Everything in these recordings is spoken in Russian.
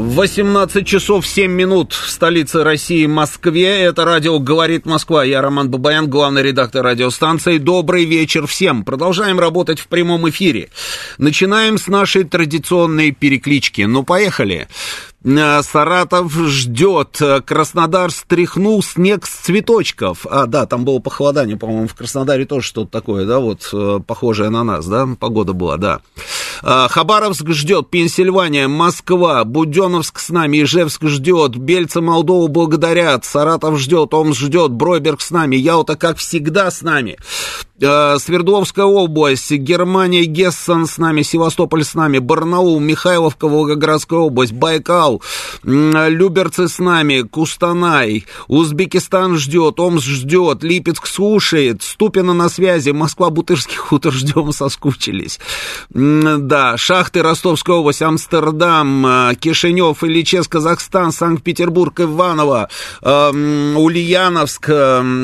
18 часов 7 минут в столице России, Москве. Это радио «Говорит Москва». Я Роман Бабаян, главный редактор радиостанции. Добрый вечер всем. Продолжаем работать в прямом эфире. Начинаем с нашей традиционной переклички. Ну, поехали. Э, Саратов ждет. Краснодар стряхнул снег с цветочков. А, да, там было похолодание, по-моему, в Краснодаре тоже что-то такое, да, вот, э, похожее на нас, да, погода была, да. Э, Хабаровск ждет, Пенсильвания, Москва, Буденовск с нами, Ижевск ждет, Бельцы Молдову благодарят, Саратов ждет, Омск ждет, Бройберг с нами, Ялта, как всегда, с нами. Свердловская область, Германия, Гессен с нами, Севастополь с нами, Барнаул, Михайловка, Волгоградская область, Байкал, Люберцы с нами, Кустанай, Узбекистан ждет, Омск ждет, Липецк слушает, Ступино на связи, Москва, Бутырский хутор ждем, соскучились. Да, Шахты, Ростовская область, Амстердам, Кишинев, Ильичес, Казахстан, Санкт-Петербург, Иваново, Ульяновск,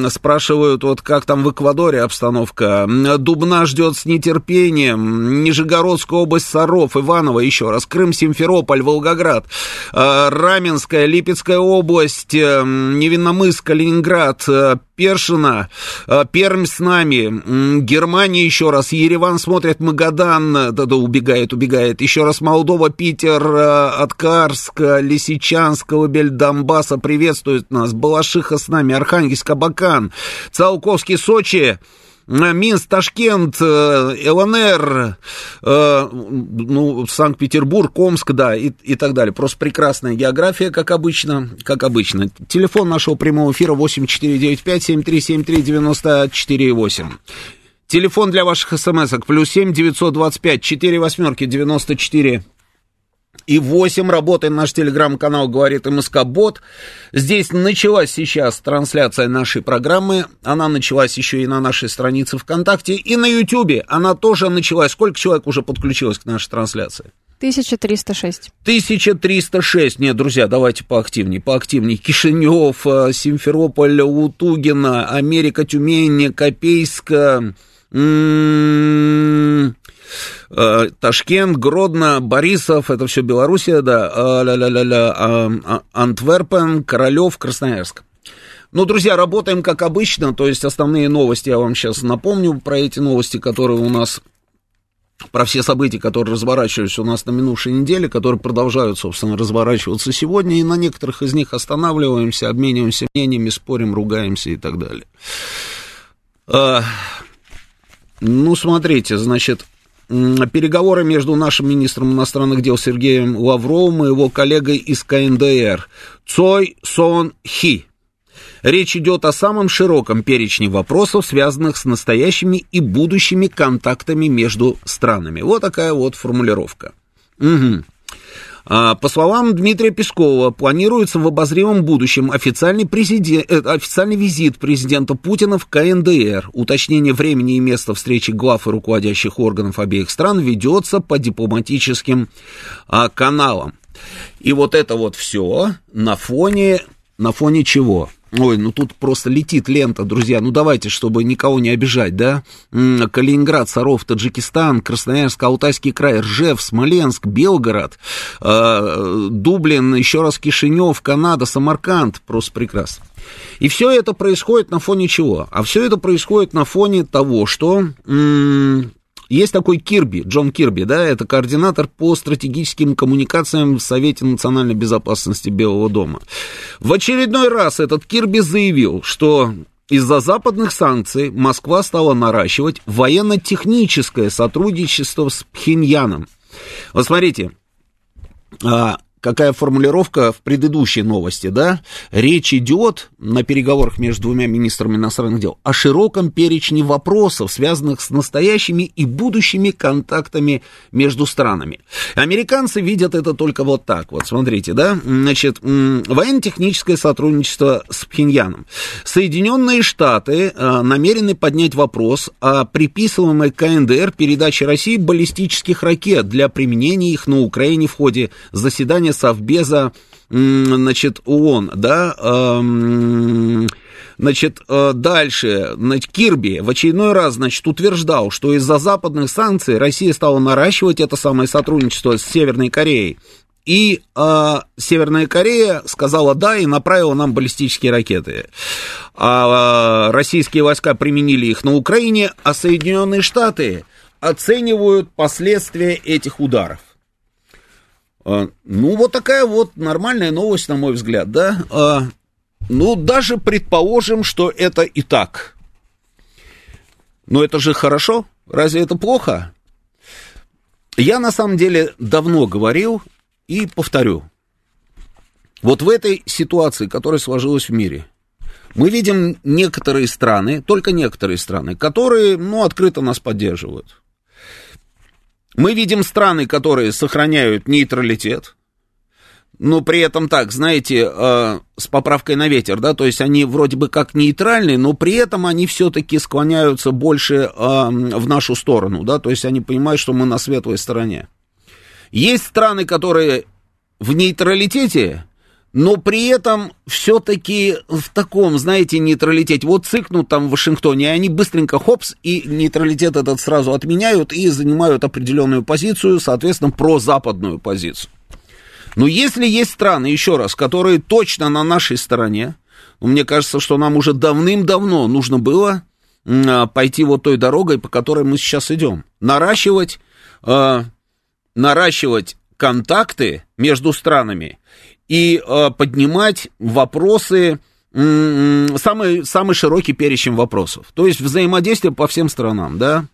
спрашивают, вот как там в Эквадоре обстановка. Дубна ждет с нетерпением. Нижегородская область, Саров, Иваново, еще раз. Крым, Симферополь, Волгоград. А, Раменская, Липецкая область, э, Невинномыск, Калининград, э, Першина, э, Пермь с нами, Германия еще раз, Ереван смотрит, Магадан, да-да, убегает, убегает, еще раз Молдова, Питер, Откарск, Лисичанск, Колыбель Донбасса приветствует нас, Балашиха с нами, Архангельск, Абакан, Циолковский, Сочи, Минск, Ташкент, э, ЛНР, э, ну, Санкт-Петербург, Омск, да, и, и так далее. Просто прекрасная география, как обычно, как обычно. Телефон нашего прямого эфира 8495-7373-94-8. Телефон для ваших смс-ок плюс 7 925 4 восьмерки 94 и 8. Работает наш телеграм-канал «Говорит МСК Бот». Здесь началась сейчас трансляция нашей программы. Она началась еще и на нашей странице ВКонтакте. И на Ютьюбе она тоже началась. Сколько человек уже подключилось к нашей трансляции? 1306. 1306. Нет, друзья, давайте поактивнее, поактивнее. Кишинев, э, Симферополь, Утугина, Америка, Тюмень, Копейск, м-м, Э, Ташкент, Гродно, Борисов, это все Белоруссия, да, а, ля-ля-ля-ля, а, Антверпен, Королев, Красноярск. Ну, друзья, работаем как обычно, то есть основные новости я вам сейчас напомню про эти новости, которые у нас про все события, которые разворачивались у нас на минувшей неделе, которые продолжают, собственно, разворачиваться сегодня, и на некоторых из них останавливаемся, обмениваемся мнениями, спорим, ругаемся и так далее. Ну, смотрите, значит, переговоры между нашим министром иностранных дел Сергеем Лавровым и его коллегой из КНДР Цой Сон Хи. Речь идет о самом широком перечне вопросов, связанных с настоящими и будущими контактами между странами. Вот такая вот формулировка. Угу. А, по словам Дмитрия Пескова, планируется в обозримом будущем официальный, президент, э, официальный визит президента Путина в КНДР. Уточнение времени и места встречи глав и руководящих органов обеих стран ведется по дипломатическим а, каналам. И вот это вот все на фоне, на фоне чего? Ой, ну тут просто летит лента, друзья. Ну давайте, чтобы никого не обижать, да? Калининград, Саров, Таджикистан, Красноярск, Алтайский край, Ржев, Смоленск, Белгород, э, Дублин, еще раз Кишинев, Канада, Самарканд. Просто прекрасно. И все это происходит на фоне чего? А все это происходит на фоне того, что есть такой Кирби, Джон Кирби, да, это координатор по стратегическим коммуникациям в Совете национальной безопасности Белого дома. В очередной раз этот Кирби заявил, что из-за западных санкций Москва стала наращивать военно-техническое сотрудничество с Пхеньяном. Вот смотрите, а, какая формулировка в предыдущей новости, да? Речь идет на переговорах между двумя министрами иностранных дел о широком перечне вопросов, связанных с настоящими и будущими контактами между странами. Американцы видят это только вот так вот, смотрите, да? Значит, военно-техническое сотрудничество с Пхеньяном. Соединенные Штаты э, намерены поднять вопрос о приписываемой КНДР передаче России баллистических ракет для применения их на Украине в ходе заседания Совбеза значит, ООН, да, Значит, э, дальше, значит, Кирби в очередной раз, значит, утверждал, что из-за западных санкций Россия стала наращивать это самое сотрудничество с Северной Кореей. И э, Северная Корея сказала да и направила нам баллистические ракеты. А, э, российские войска применили их на Украине, а Соединенные Штаты оценивают последствия этих ударов. А, ну, вот такая вот нормальная новость, на мой взгляд, да. А, ну, даже предположим, что это и так. Но это же хорошо. Разве это плохо? Я на самом деле давно говорил и повторю. Вот в этой ситуации, которая сложилась в мире, мы видим некоторые страны, только некоторые страны, которые, ну, открыто нас поддерживают. Мы видим страны, которые сохраняют нейтралитет, но при этом так, знаете, э, с поправкой на ветер, да, то есть они вроде бы как нейтральные, но при этом они все-таки склоняются больше э, в нашу сторону, да, то есть они понимают, что мы на светлой стороне. Есть страны, которые в нейтралитете, но при этом все-таки в таком, знаете, нейтралитете. Вот цикнут там в Вашингтоне, и они быстренько хопс, и нейтралитет этот сразу отменяют и занимают определенную позицию, соответственно, прозападную позицию. Но если есть страны, еще раз, которые точно на нашей стороне, ну, мне кажется, что нам уже давным-давно нужно было а, пойти вот той дорогой, по которой мы сейчас идем. Наращивать, э, наращивать контакты между странами и э, поднимать вопросы, самый, самый широкий перечень вопросов. То есть взаимодействие по всем сторонам, да.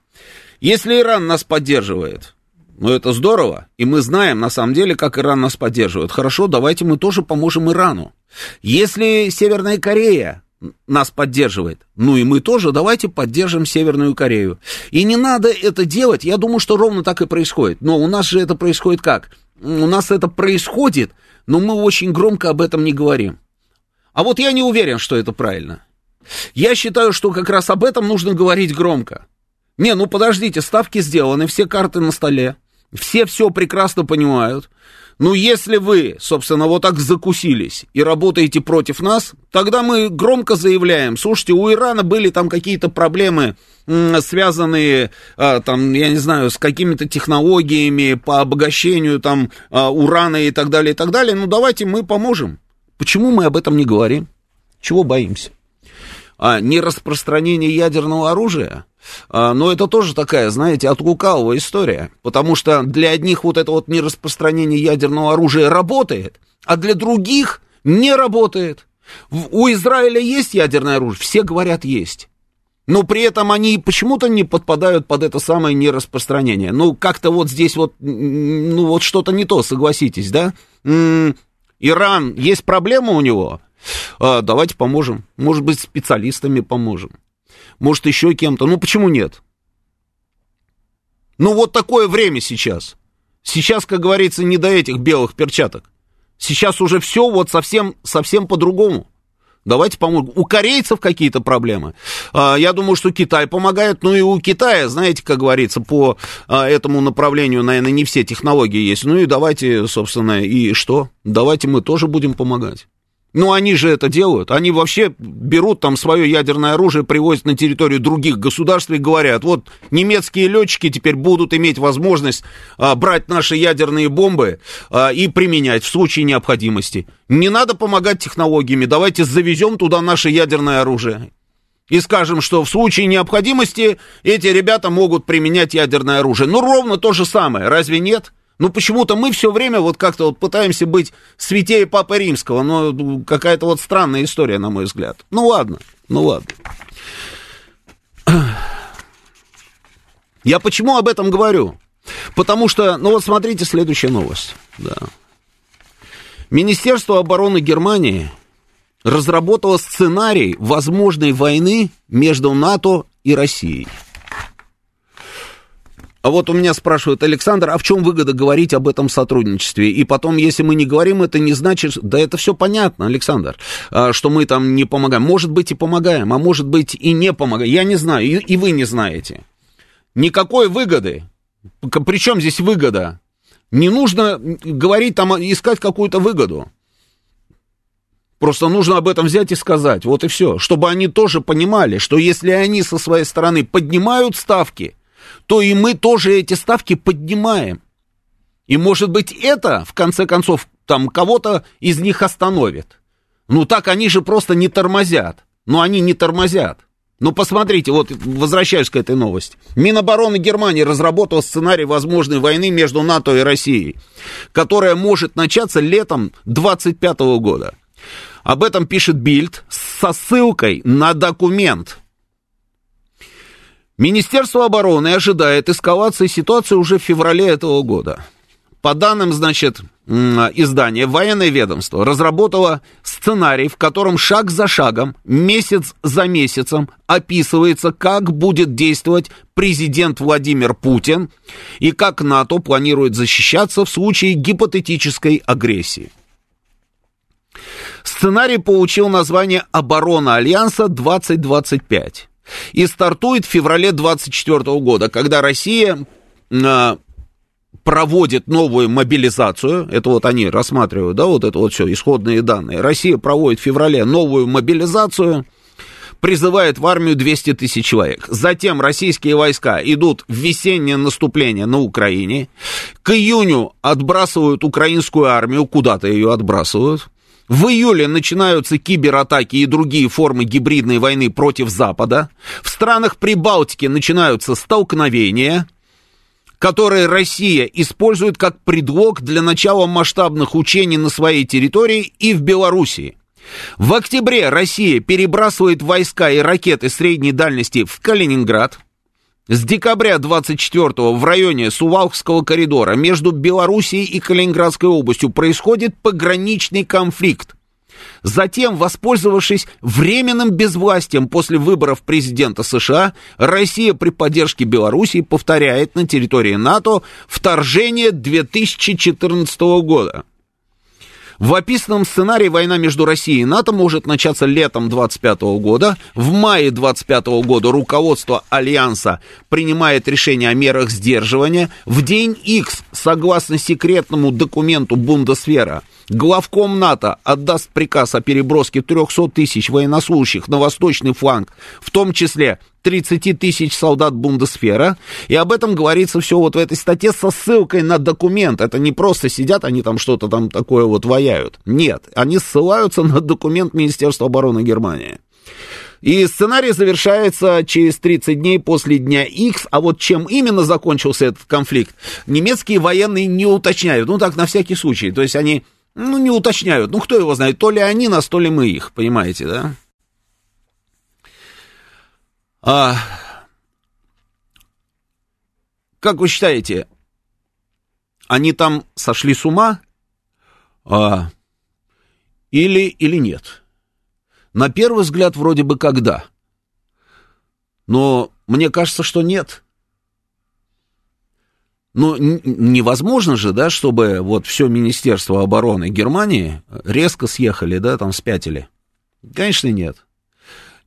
Если Иран нас поддерживает, ну это здорово, и мы знаем на самом деле, как Иран нас поддерживает. Хорошо, давайте мы тоже поможем Ирану. Если Северная Корея нас поддерживает. Ну и мы тоже давайте поддержим Северную Корею. И не надо это делать, я думаю, что ровно так и происходит. Но у нас же это происходит как? У нас это происходит но мы очень громко об этом не говорим. А вот я не уверен, что это правильно. Я считаю, что как раз об этом нужно говорить громко. Не, ну подождите, ставки сделаны, все карты на столе, все все прекрасно понимают. Ну, если вы, собственно, вот так закусились и работаете против нас, тогда мы громко заявляем, слушайте, у Ирана были там какие-то проблемы, связанные, а, там, я не знаю, с какими-то технологиями по обогащению там а, урана и так далее, и так далее, ну, давайте мы поможем. Почему мы об этом не говорим? Чего боимся? А, не распространение ядерного оружия? А, но это тоже такая, знаете, от история. Потому что для одних вот это вот нераспространение ядерного оружия работает, а для других не работает. У Израиля есть ядерное оружие? Все говорят, есть. Но при этом они почему-то не подпадают под это самое нераспространение. Ну, как-то вот здесь вот, ну, вот что-то не то, согласитесь, да? Иран, есть проблема у него? А, давайте поможем. Может быть, специалистами поможем может, еще кем-то. Ну, почему нет? Ну, вот такое время сейчас. Сейчас, как говорится, не до этих белых перчаток. Сейчас уже все вот совсем, совсем по-другому. Давайте поможем. У корейцев какие-то проблемы. А, я думаю, что Китай помогает. Ну и у Китая, знаете, как говорится, по а, этому направлению, наверное, не все технологии есть. Ну и давайте, собственно, и что? Давайте мы тоже будем помогать. Ну, они же это делают. Они вообще берут там свое ядерное оружие, привозят на территорию других государств и говорят, вот немецкие летчики теперь будут иметь возможность а, брать наши ядерные бомбы а, и применять в случае необходимости. Не надо помогать технологиями, давайте завезем туда наше ядерное оружие. И скажем, что в случае необходимости эти ребята могут применять ядерное оружие. Ну, ровно то же самое, разве нет? Ну, почему-то мы все время вот как-то вот пытаемся быть святее Папы Римского, но ну, какая-то вот странная история, на мой взгляд. Ну, ладно, ну, ладно. Я почему об этом говорю? Потому что, ну вот смотрите, следующая новость, да. Министерство обороны Германии разработало сценарий возможной войны между НАТО и Россией. А вот у меня спрашивают, Александр, а в чем выгода говорить об этом сотрудничестве? И потом, если мы не говорим, это не значит, да это все понятно, Александр, а, что мы там не помогаем. Может быть и помогаем, а может быть и не помогаем. Я не знаю, и, вы не знаете. Никакой выгоды. Причем здесь выгода? Не нужно говорить там, искать какую-то выгоду. Просто нужно об этом взять и сказать. Вот и все. Чтобы они тоже понимали, что если они со своей стороны поднимают ставки, то и мы тоже эти ставки поднимаем. И, может быть, это, в конце концов, там кого-то из них остановит. Ну, так они же просто не тормозят. Но они не тормозят. Ну, посмотрите, вот возвращаюсь к этой новости. Минобороны Германии разработал сценарий возможной войны между НАТО и Россией, которая может начаться летом 25 года. Об этом пишет Бильд со ссылкой на документ. Министерство обороны ожидает эскалации ситуации уже в феврале этого года. По данным, значит, издания «Военное ведомство» разработало сценарий, в котором шаг за шагом, месяц за месяцем описывается, как будет действовать президент Владимир Путин и как НАТО планирует защищаться в случае гипотетической агрессии. Сценарий получил название «Оборона Альянса 2025» и стартует в феврале 2024 года, когда Россия а, проводит новую мобилизацию, это вот они рассматривают, да, вот это вот все, исходные данные. Россия проводит в феврале новую мобилизацию, призывает в армию 200 тысяч человек. Затем российские войска идут в весеннее наступление на Украине. К июню отбрасывают украинскую армию, куда-то ее отбрасывают. В июле начинаются кибератаки и другие формы гибридной войны против Запада. В странах Прибалтики начинаются столкновения, которые Россия использует как предлог для начала масштабных учений на своей территории и в Белоруссии. В октябре Россия перебрасывает войска и ракеты средней дальности в Калининград – с декабря 24 в районе Сувалкского коридора между Белоруссией и Калининградской областью происходит пограничный конфликт. Затем, воспользовавшись временным безвластием после выборов президента США, Россия при поддержке Белоруссии повторяет на территории НАТО вторжение 2014 года. В описанном сценарии война между Россией и НАТО может начаться летом 25 года. В мае 25 года руководство Альянса принимает решение о мерах сдерживания. В день X, согласно секретному документу Бундесвера, главком НАТО отдаст приказ о переброске 300 тысяч военнослужащих на восточный фланг, в том числе 30 тысяч солдат Бундесфера, и об этом говорится все вот в этой статье со ссылкой на документ. Это не просто сидят, они там что-то там такое вот ваяют. Нет, они ссылаются на документ Министерства обороны Германии. И сценарий завершается через 30 дней после дня X, а вот чем именно закончился этот конфликт, немецкие военные не уточняют, ну так, на всякий случай, то есть они, ну, не уточняют, ну, кто его знает, то ли они нас, то ли мы их, понимаете, да? А, как вы считаете, они там сошли с ума а, или, или нет? На первый взгляд, вроде бы когда. Но мне кажется, что нет. Ну, невозможно же, да, чтобы вот все Министерство обороны Германии резко съехали, да, там спятили. Конечно, нет.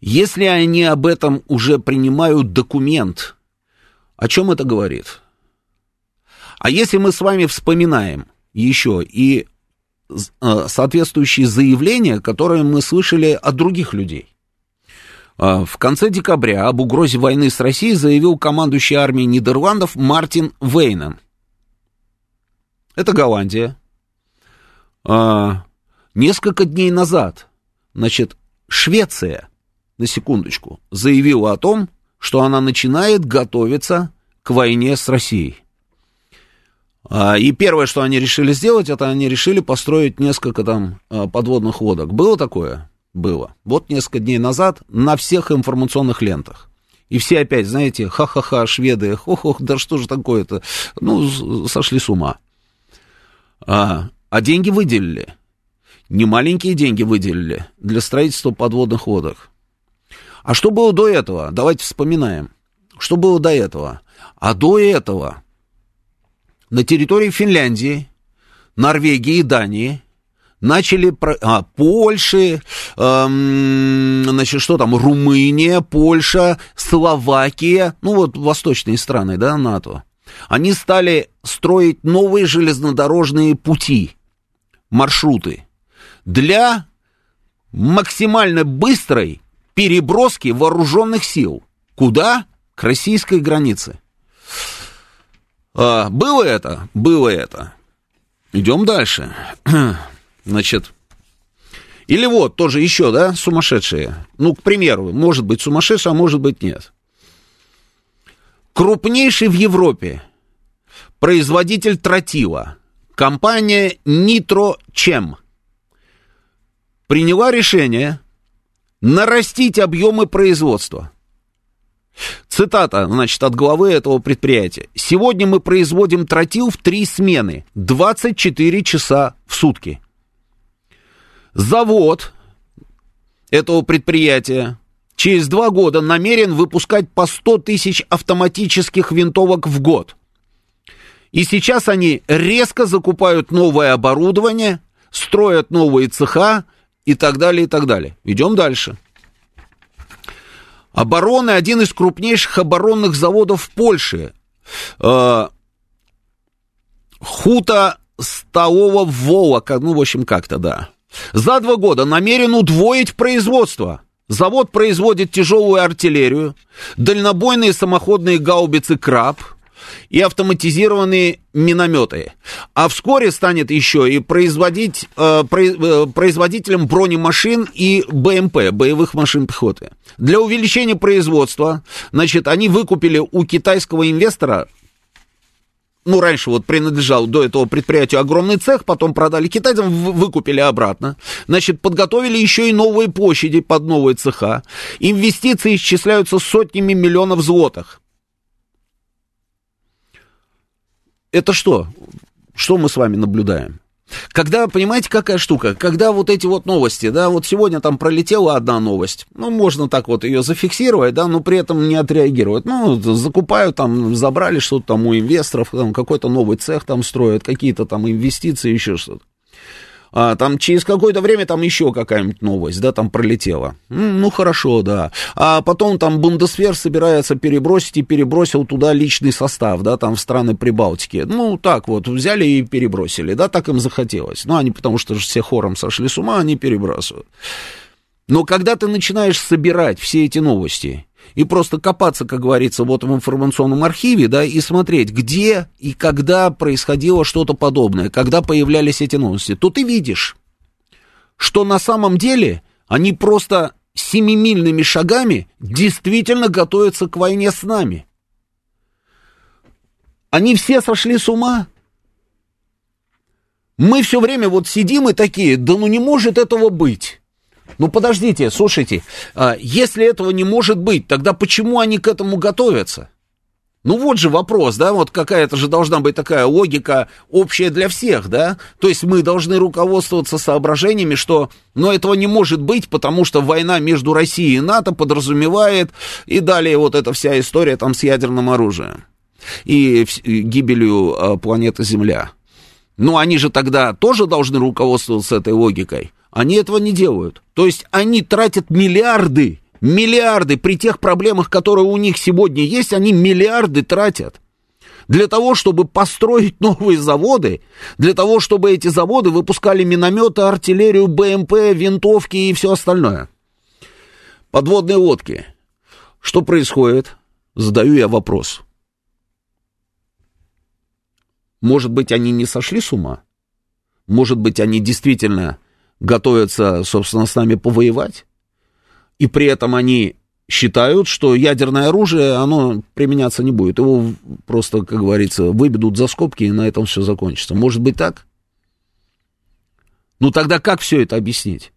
Если они об этом уже принимают документ, о чем это говорит? А если мы с вами вспоминаем еще и э, соответствующие заявления, которые мы слышали от других людей. А, в конце декабря об угрозе войны с Россией заявил командующий армией Нидерландов Мартин Вейнен. Это Голландия. А, несколько дней назад, значит, Швеция на секундочку, заявила о том, что она начинает готовиться к войне с Россией. А, и первое, что они решили сделать, это они решили построить несколько там подводных лодок. Было такое? Было. Вот несколько дней назад на всех информационных лентах. И все опять, знаете, ха-ха-ха, шведы, хох-хох, да что же такое-то? Ну, сошли с ума. А, а деньги выделили. немаленькие деньги выделили для строительства подводных лодок. А что было до этого? Давайте вспоминаем. Что было до этого? А до этого на территории Финляндии, Норвегии и Дании начали, а, Польши, эм, значит, что там, Румыния, Польша, Словакия, ну вот восточные страны, да, НАТО, они стали строить новые железнодорожные пути, маршруты для максимально быстрой переброски вооруженных сил. Куда? К российской границе. А, было это? Было это. Идем дальше. Значит, или вот тоже еще, да, сумасшедшие. Ну, к примеру, может быть сумасшедшие, а может быть нет. Крупнейший в Европе производитель тротила, компания Нитрочем, приняла решение нарастить объемы производства. Цитата, значит, от главы этого предприятия. «Сегодня мы производим тротил в три смены, 24 часа в сутки». Завод этого предприятия через два года намерен выпускать по 100 тысяч автоматических винтовок в год. И сейчас они резко закупают новое оборудование, строят новые цеха и так далее, и так далее. Идем дальше. Обороны, один из крупнейших оборонных заводов в Польше. Э, Хута Столова Вола, ну, в общем, как-то, да. За два года намерен удвоить производство. Завод производит тяжелую артиллерию, дальнобойные самоходные гаубицы «Краб», и автоматизированные минометы. А вскоре станет еще и производить, э, э, производителем бронемашин и БМП, боевых машин пехоты. Для увеличения производства, значит, они выкупили у китайского инвестора ну, раньше вот принадлежал до этого предприятию огромный цех, потом продали китайцам, выкупили обратно. Значит, подготовили еще и новые площади под новые цеха. Инвестиции исчисляются сотнями миллионов злотых. Это что? Что мы с вами наблюдаем? Когда, понимаете, какая штука? Когда вот эти вот новости, да, вот сегодня там пролетела одна новость, ну, можно так вот ее зафиксировать, да, но при этом не отреагировать. Ну, закупают там, забрали что-то там у инвесторов, там какой-то новый цех там строят, какие-то там инвестиции, еще что-то а, там через какое-то время там еще какая-нибудь новость, да, там пролетела. Ну, хорошо, да. А потом там Бундесвер собирается перебросить и перебросил туда личный состав, да, там в страны Прибалтики. Ну, так вот, взяли и перебросили, да, так им захотелось. Ну, они потому что же все хором сошли с ума, они перебрасывают. Но когда ты начинаешь собирать все эти новости и просто копаться, как говорится, вот в информационном архиве, да, и смотреть, где и когда происходило что-то подобное, когда появлялись эти новости, то ты видишь, что на самом деле они просто семимильными шагами действительно готовятся к войне с нами. Они все сошли с ума. Мы все время вот сидим и такие, да ну не может этого быть. Ну подождите, слушайте, а, если этого не может быть, тогда почему они к этому готовятся? Ну вот же вопрос, да, вот какая-то же должна быть такая логика общая для всех, да? То есть мы должны руководствоваться соображениями, что, ну, этого не может быть, потому что война между Россией и НАТО подразумевает, и далее вот эта вся история там с ядерным оружием и гибелью а, планеты Земля. Ну, они же тогда тоже должны руководствоваться этой логикой. Они этого не делают. То есть они тратят миллиарды, миллиарды при тех проблемах, которые у них сегодня есть, они миллиарды тратят для того, чтобы построить новые заводы, для того, чтобы эти заводы выпускали минометы, артиллерию, БМП, винтовки и все остальное. Подводные лодки. Что происходит? Задаю я вопрос. Может быть, они не сошли с ума? Может быть, они действительно готовятся, собственно, с нами повоевать, и при этом они считают, что ядерное оружие, оно применяться не будет. Его просто, как говорится, выбедут за скобки, и на этом все закончится. Может быть так? Ну тогда как все это объяснить?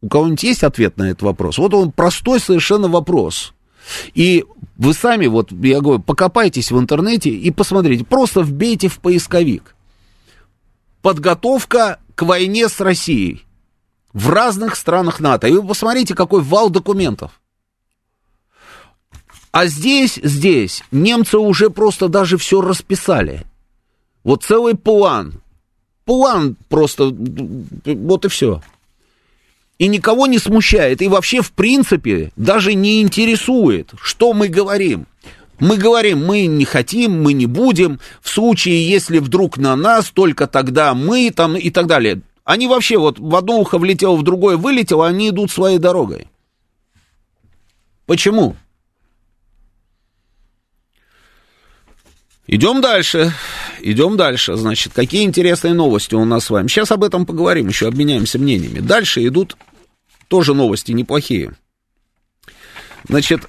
У кого-нибудь есть ответ на этот вопрос? Вот он простой совершенно вопрос. И вы сами, вот я говорю, покопайтесь в интернете и посмотрите, просто вбейте в поисковик. Подготовка к войне с Россией в разных странах НАТО. И вы посмотрите, какой вал документов. А здесь, здесь немцы уже просто даже все расписали. Вот целый план. План просто, вот и все. И никого не смущает, и вообще, в принципе, даже не интересует, что мы говорим. Мы говорим, мы не хотим, мы не будем, в случае, если вдруг на нас, только тогда мы там и так далее. Они вообще вот в одно ухо влетело, в другое вылетело, они идут своей дорогой. Почему? Идем дальше. Идем дальше. Значит, какие интересные новости у нас с вами. Сейчас об этом поговорим, еще обменяемся мнениями. Дальше идут тоже новости неплохие. Значит,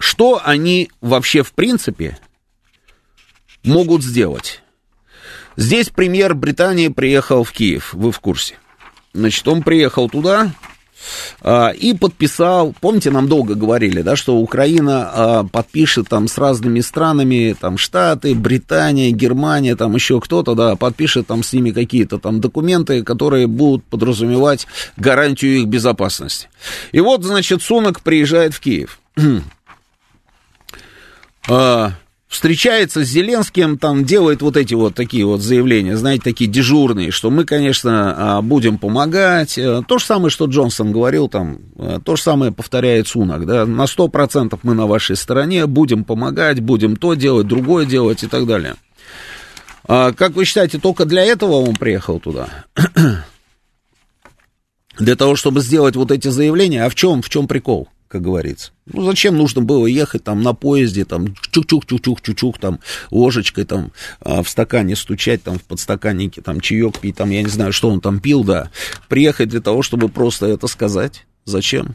что они вообще в принципе могут сделать? Здесь премьер Британии приехал в Киев, вы в курсе. Значит, он приехал туда, а, и подписал, помните, нам долго говорили, да, что Украина а, подпишет там с разными странами, там Штаты, Британия, Германия, там еще кто-то, да, подпишет там с ними какие-то там документы, которые будут подразумевать гарантию их безопасности. И вот, значит, Сунок приезжает в Киев. А, встречается с Зеленским, там делает вот эти вот такие вот заявления, знаете, такие дежурные, что мы, конечно, а, будем помогать. Э, то же самое, что Джонсон говорил там, э, то же самое повторяет Сунак, да, на 100% мы на вашей стороне, будем помогать, будем то делать, другое делать и так далее. А, как вы считаете, только для этого он приехал туда? Для того, чтобы сделать вот эти заявления, а в чем, в чем прикол? Как говорится. Ну, зачем нужно было ехать там на поезде, там, чук-чук-чук-чук-чук, там, ложечкой там а, в стакане стучать, там, в подстаканнике, там, чаек пить, там, я не знаю, что он там пил, да. Приехать для того, чтобы просто это сказать. Зачем?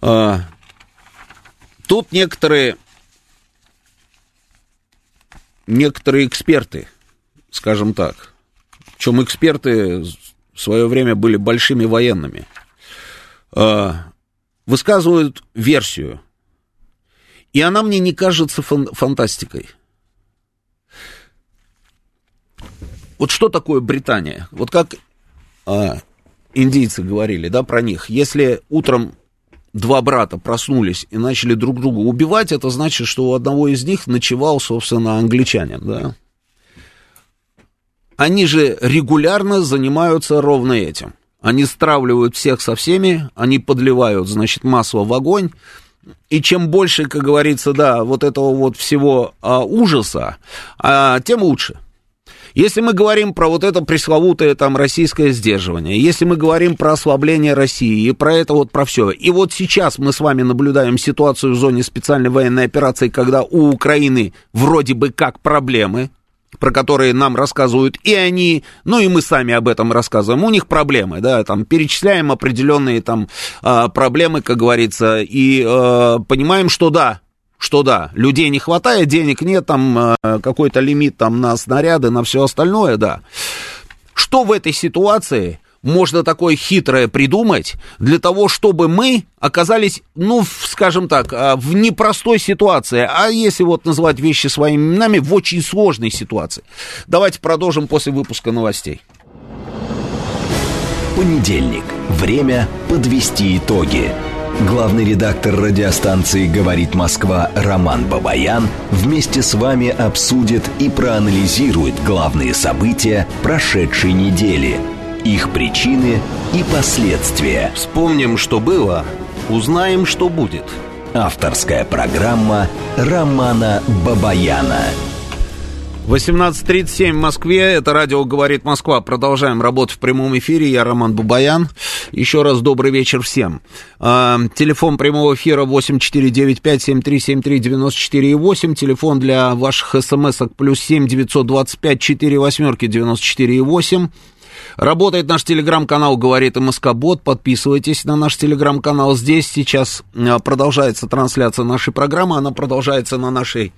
А, тут некоторые, некоторые эксперты, скажем так, причем эксперты в свое время были большими военными – Э, высказывают версию. И она мне не кажется фан- фантастикой. Вот что такое Британия? Вот как а, индийцы говорили, да, про них. Если утром два брата проснулись и начали друг друга убивать, это значит, что у одного из них ночевал, собственно, англичанин, да. Они же регулярно занимаются ровно этим. Они стравливают всех со всеми, они подливают, значит, масло в огонь. И чем больше, как говорится, да, вот этого вот всего а, ужаса, а, тем лучше. Если мы говорим про вот это пресловутое там российское сдерживание, если мы говорим про ослабление России и про это вот про все, и вот сейчас мы с вами наблюдаем ситуацию в зоне специальной военной операции, когда у Украины вроде бы как проблемы, про которые нам рассказывают и они, ну и мы сами об этом рассказываем, у них проблемы, да, там перечисляем определенные там а, проблемы, как говорится, и э, понимаем, что да, что да, людей не хватает, денег нет, там э, какой-то лимит там на снаряды, на все остальное, да. Что в этой ситуации можно такое хитрое придумать для того, чтобы мы оказались, ну, скажем так, а, в непростой ситуации, а если вот называть вещи своими именами, в очень сложной ситуации. Давайте продолжим после выпуска новостей. Понедельник. Время подвести итоги. Главный редактор радиостанции «Говорит Москва» Роман Бабаян вместе с вами обсудит и проанализирует главные события прошедшей недели – их причины и последствия. Вспомним, что было, узнаем, что будет. Авторская программа Романа Бабаяна. 18.37 в Москве, это радио «Говорит Москва». Продолжаем работу в прямом эфире, я Роман Бабаян. Еще раз добрый вечер всем. А, телефон прямого эфира 8495-7373-94,8. Телефон для ваших смс-ок плюс 7 925 4 восьмерки 94,8. Работает наш телеграм-канал «Говорит МСК-бот». Подписывайтесь на наш телеграм-канал. Здесь сейчас э, продолжается трансляция нашей программы. Она продолжается на нашей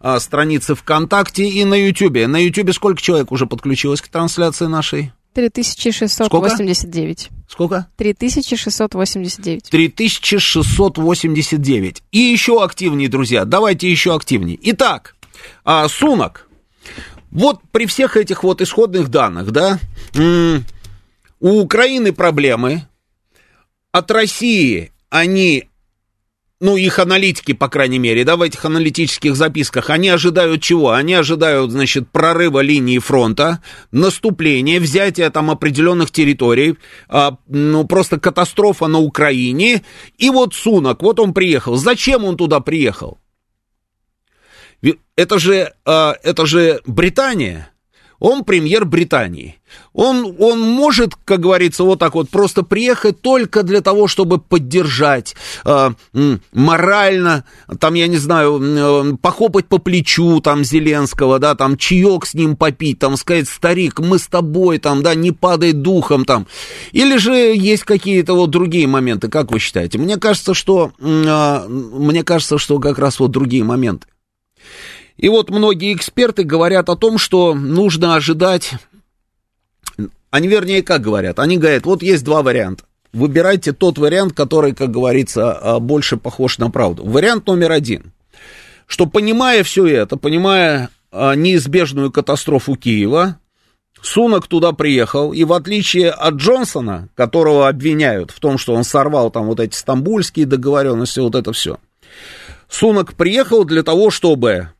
а, странице ВКонтакте и на Ютьюбе. На Ютьюбе сколько человек уже подключилось к трансляции нашей? 3689. Сколько? 3689. 3689. И еще активнее, друзья, давайте еще активнее. Итак, а, Сунок. Вот при всех этих вот исходных данных, да, у Украины проблемы, от России они ну, их аналитики, по крайней мере, да, в этих аналитических записках, они ожидают чего? Они ожидают, значит, прорыва линии фронта, наступления, взятия там определенных территорий, а, ну, просто катастрофа на Украине. И вот Сунок, вот он приехал. Зачем он туда приехал? Это же, а, это же Британия. Он премьер Британии. Он, он может, как говорится, вот так вот просто приехать только для того, чтобы поддержать э, морально, там, я не знаю, э, похлопать по плечу там Зеленского, да, там чаек с ним попить, там сказать, старик, мы с тобой, там, да, не падай духом, там. Или же есть какие-то вот другие моменты, как вы считаете? Мне кажется, что, э, мне кажется, что как раз вот другие моменты. И вот многие эксперты говорят о том, что нужно ожидать... Они, вернее, как говорят? Они говорят, вот есть два варианта. Выбирайте тот вариант, который, как говорится, а, больше похож на правду. Вариант номер один. Что, понимая все это, понимая а, неизбежную катастрофу Киева, Сунок туда приехал, и в отличие от Джонсона, которого обвиняют в том, что он сорвал там вот эти стамбульские договоренности, вот это все, Сунок приехал для того, чтобы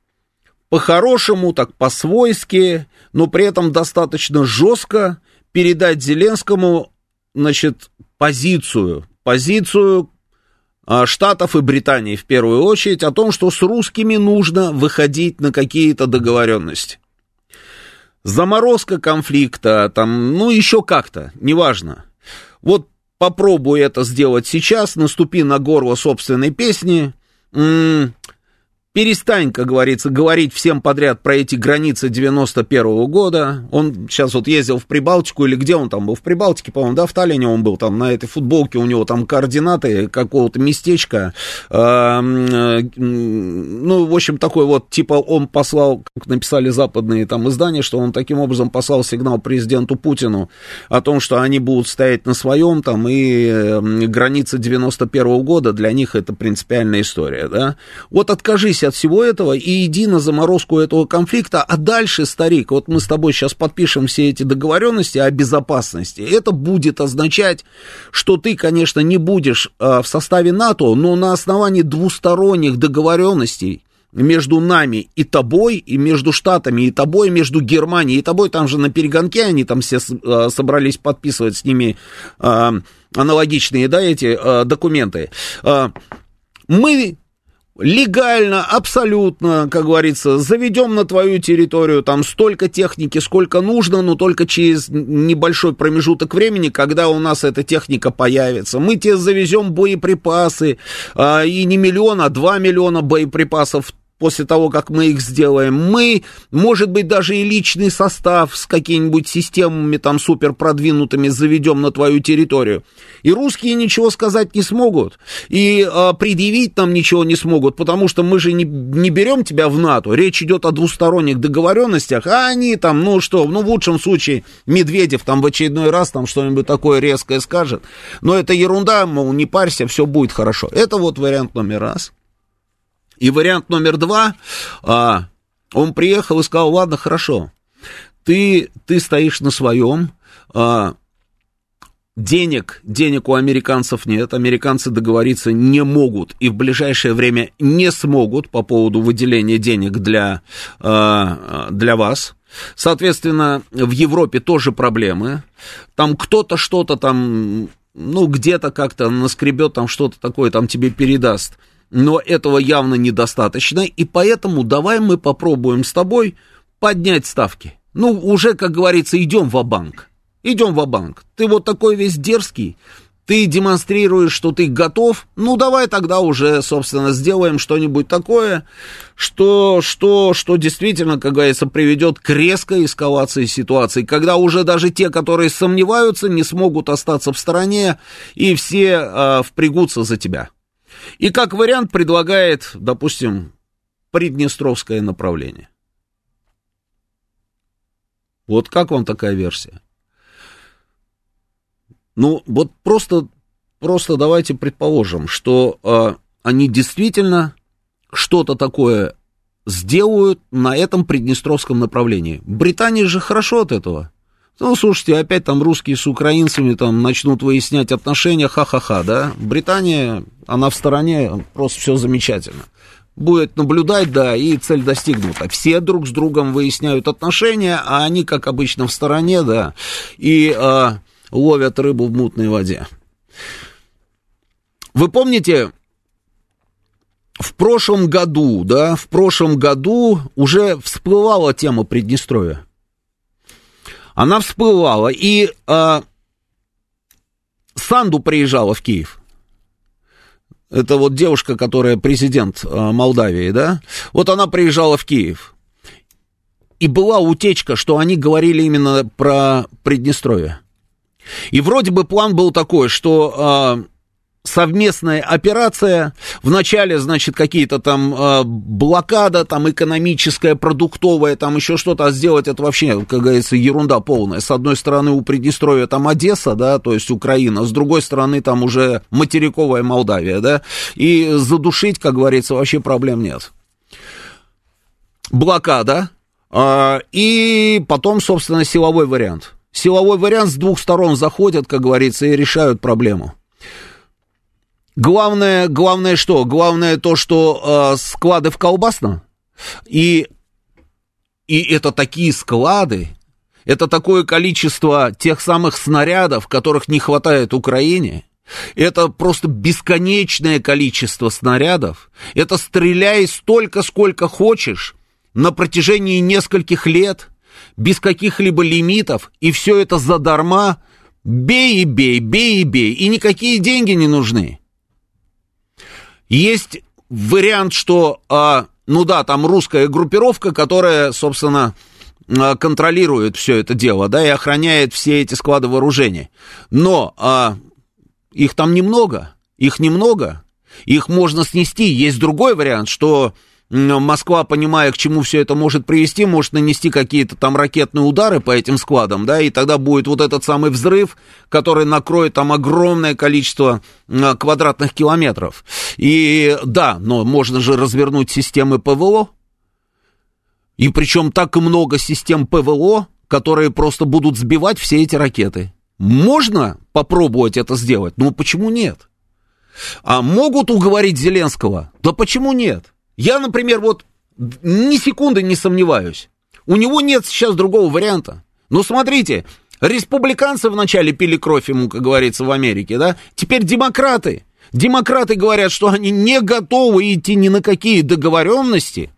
по-хорошему, так по-свойски, но при этом достаточно жестко передать Зеленскому, значит, позицию, позицию а, Штатов и Британии в первую очередь о том, что с русскими нужно выходить на какие-то договоренности. Заморозка конфликта, там, ну, еще как-то, неважно. Вот попробуй это сделать сейчас, наступи на горло собственной песни, Mm, перестань, как говорится, говорить всем подряд про эти границы 91 -го года. Он сейчас вот ездил в Прибалтику, или где он там был? В Прибалтике, по-моему, да, в Таллине он был, там на этой футболке у него там координаты какого-то местечка. Э, ну, в общем, такой вот, типа, он послал, как написали западные там издания, что он таким образом послал сигнал президенту Путину о том, что они будут стоять на своем там, и границы 91 -го года для них это принципиальная история, да. Вот откажись от всего этого и иди на заморозку этого конфликта, а дальше, старик, вот мы с тобой сейчас подпишем все эти договоренности о безопасности, это будет означать, что ты, конечно, не будешь э, в составе НАТО, но на основании двусторонних договоренностей между нами и тобой, и между Штатами, и тобой, между Германией, и тобой, там же на перегонке они там все э, собрались подписывать с ними э, аналогичные, да, эти документы. Мы легально, абсолютно, как говорится, заведем на твою территорию там столько техники, сколько нужно, но только через небольшой промежуток времени, когда у нас эта техника появится. Мы тебе завезем боеприпасы, а, и не миллион, а два миллиона боеприпасов после того, как мы их сделаем. Мы, может быть, даже и личный состав с какими-нибудь системами там супер продвинутыми заведем на твою территорию. И русские ничего сказать не смогут, и э, предъявить нам ничего не смогут, потому что мы же не, не берем тебя в НАТО. Речь идет о двусторонних договоренностях, а они там, ну что, ну в лучшем случае Медведев там в очередной раз там что-нибудь такое резкое скажет. Но это ерунда, мол, не парься, все будет хорошо. Это вот вариант номер раз. И вариант номер два, а, он приехал и сказал, ладно, хорошо, ты, ты стоишь на своем, а, денег, денег у американцев нет, американцы договориться не могут и в ближайшее время не смогут по поводу выделения денег для, а, для вас. Соответственно, в Европе тоже проблемы. Там кто-то что-то там, ну, где-то как-то наскребет, там что-то такое там тебе передаст но этого явно недостаточно, и поэтому давай мы попробуем с тобой поднять ставки. Ну, уже, как говорится, идем в банк Идем в банк Ты вот такой весь дерзкий, ты демонстрируешь, что ты готов, ну давай тогда уже, собственно, сделаем что-нибудь такое, что, что, что действительно, как говорится, приведет к резкой эскалации ситуации, когда уже даже те, которые сомневаются, не смогут остаться в стороне, и все э, впрягутся за тебя. И как вариант предлагает, допустим, Приднестровское направление. Вот как вам такая версия? ну, вот просто, просто давайте предположим, что э, они действительно что-то такое сделают на этом приднестровском направлении. Британия же хорошо от этого. Ну, слушайте, опять там русские с украинцами там начнут выяснять отношения, ха-ха-ха, да? Британия, она в стороне, просто все замечательно. Будет наблюдать, да, и цель достигнута. Все друг с другом выясняют отношения, а они, как обычно, в стороне, да, и э, ловят рыбу в мутной воде. Вы помните, в прошлом году, да, в прошлом году уже всплывала тема Приднестровья. Она всплывала, и а, Санду приезжала в Киев. Это вот девушка, которая президент а, Молдавии, да? Вот она приезжала в Киев. И была утечка, что они говорили именно про Приднестровье. И вроде бы план был такой, что а, совместная операция. Вначале, значит, какие-то там э, блокада, там экономическая, продуктовая, там еще что-то, а сделать это вообще, как говорится, ерунда полная. С одной стороны, у Приднестровья там Одесса, да, то есть Украина, с другой стороны, там уже материковая Молдавия, да, и задушить, как говорится, вообще проблем нет. Блокада, э, и потом, собственно, силовой вариант. Силовой вариант с двух сторон заходят, как говорится, и решают проблему. Главное, главное что? Главное то, что э, склады в колбасном. И, и это такие склады, это такое количество тех самых снарядов, которых не хватает Украине. Это просто бесконечное количество снарядов. Это стреляй столько, сколько хочешь, на протяжении нескольких лет, без каких-либо лимитов, и все это задарма. Бей и бей, бей и бей, и никакие деньги не нужны. Есть вариант, что, а, ну да, там русская группировка, которая, собственно, а, контролирует все это дело, да, и охраняет все эти склады вооружений. Но а, их там немного, их немного, их можно снести. Есть другой вариант, что Москва, понимая, к чему все это может привести, может нанести какие-то там ракетные удары по этим складам, да, и тогда будет вот этот самый взрыв, который накроет там огромное количество квадратных километров. И да, но можно же развернуть системы ПВО, и причем так и много систем ПВО, которые просто будут сбивать все эти ракеты. Можно попробовать это сделать, но почему нет? А могут уговорить Зеленского? Да почему нет? Я, например, вот ни секунды не сомневаюсь. У него нет сейчас другого варианта. Но смотрите, республиканцы вначале пили кровь ему, как говорится, в Америке, да? Теперь демократы. Демократы говорят, что они не готовы идти ни на какие договоренности.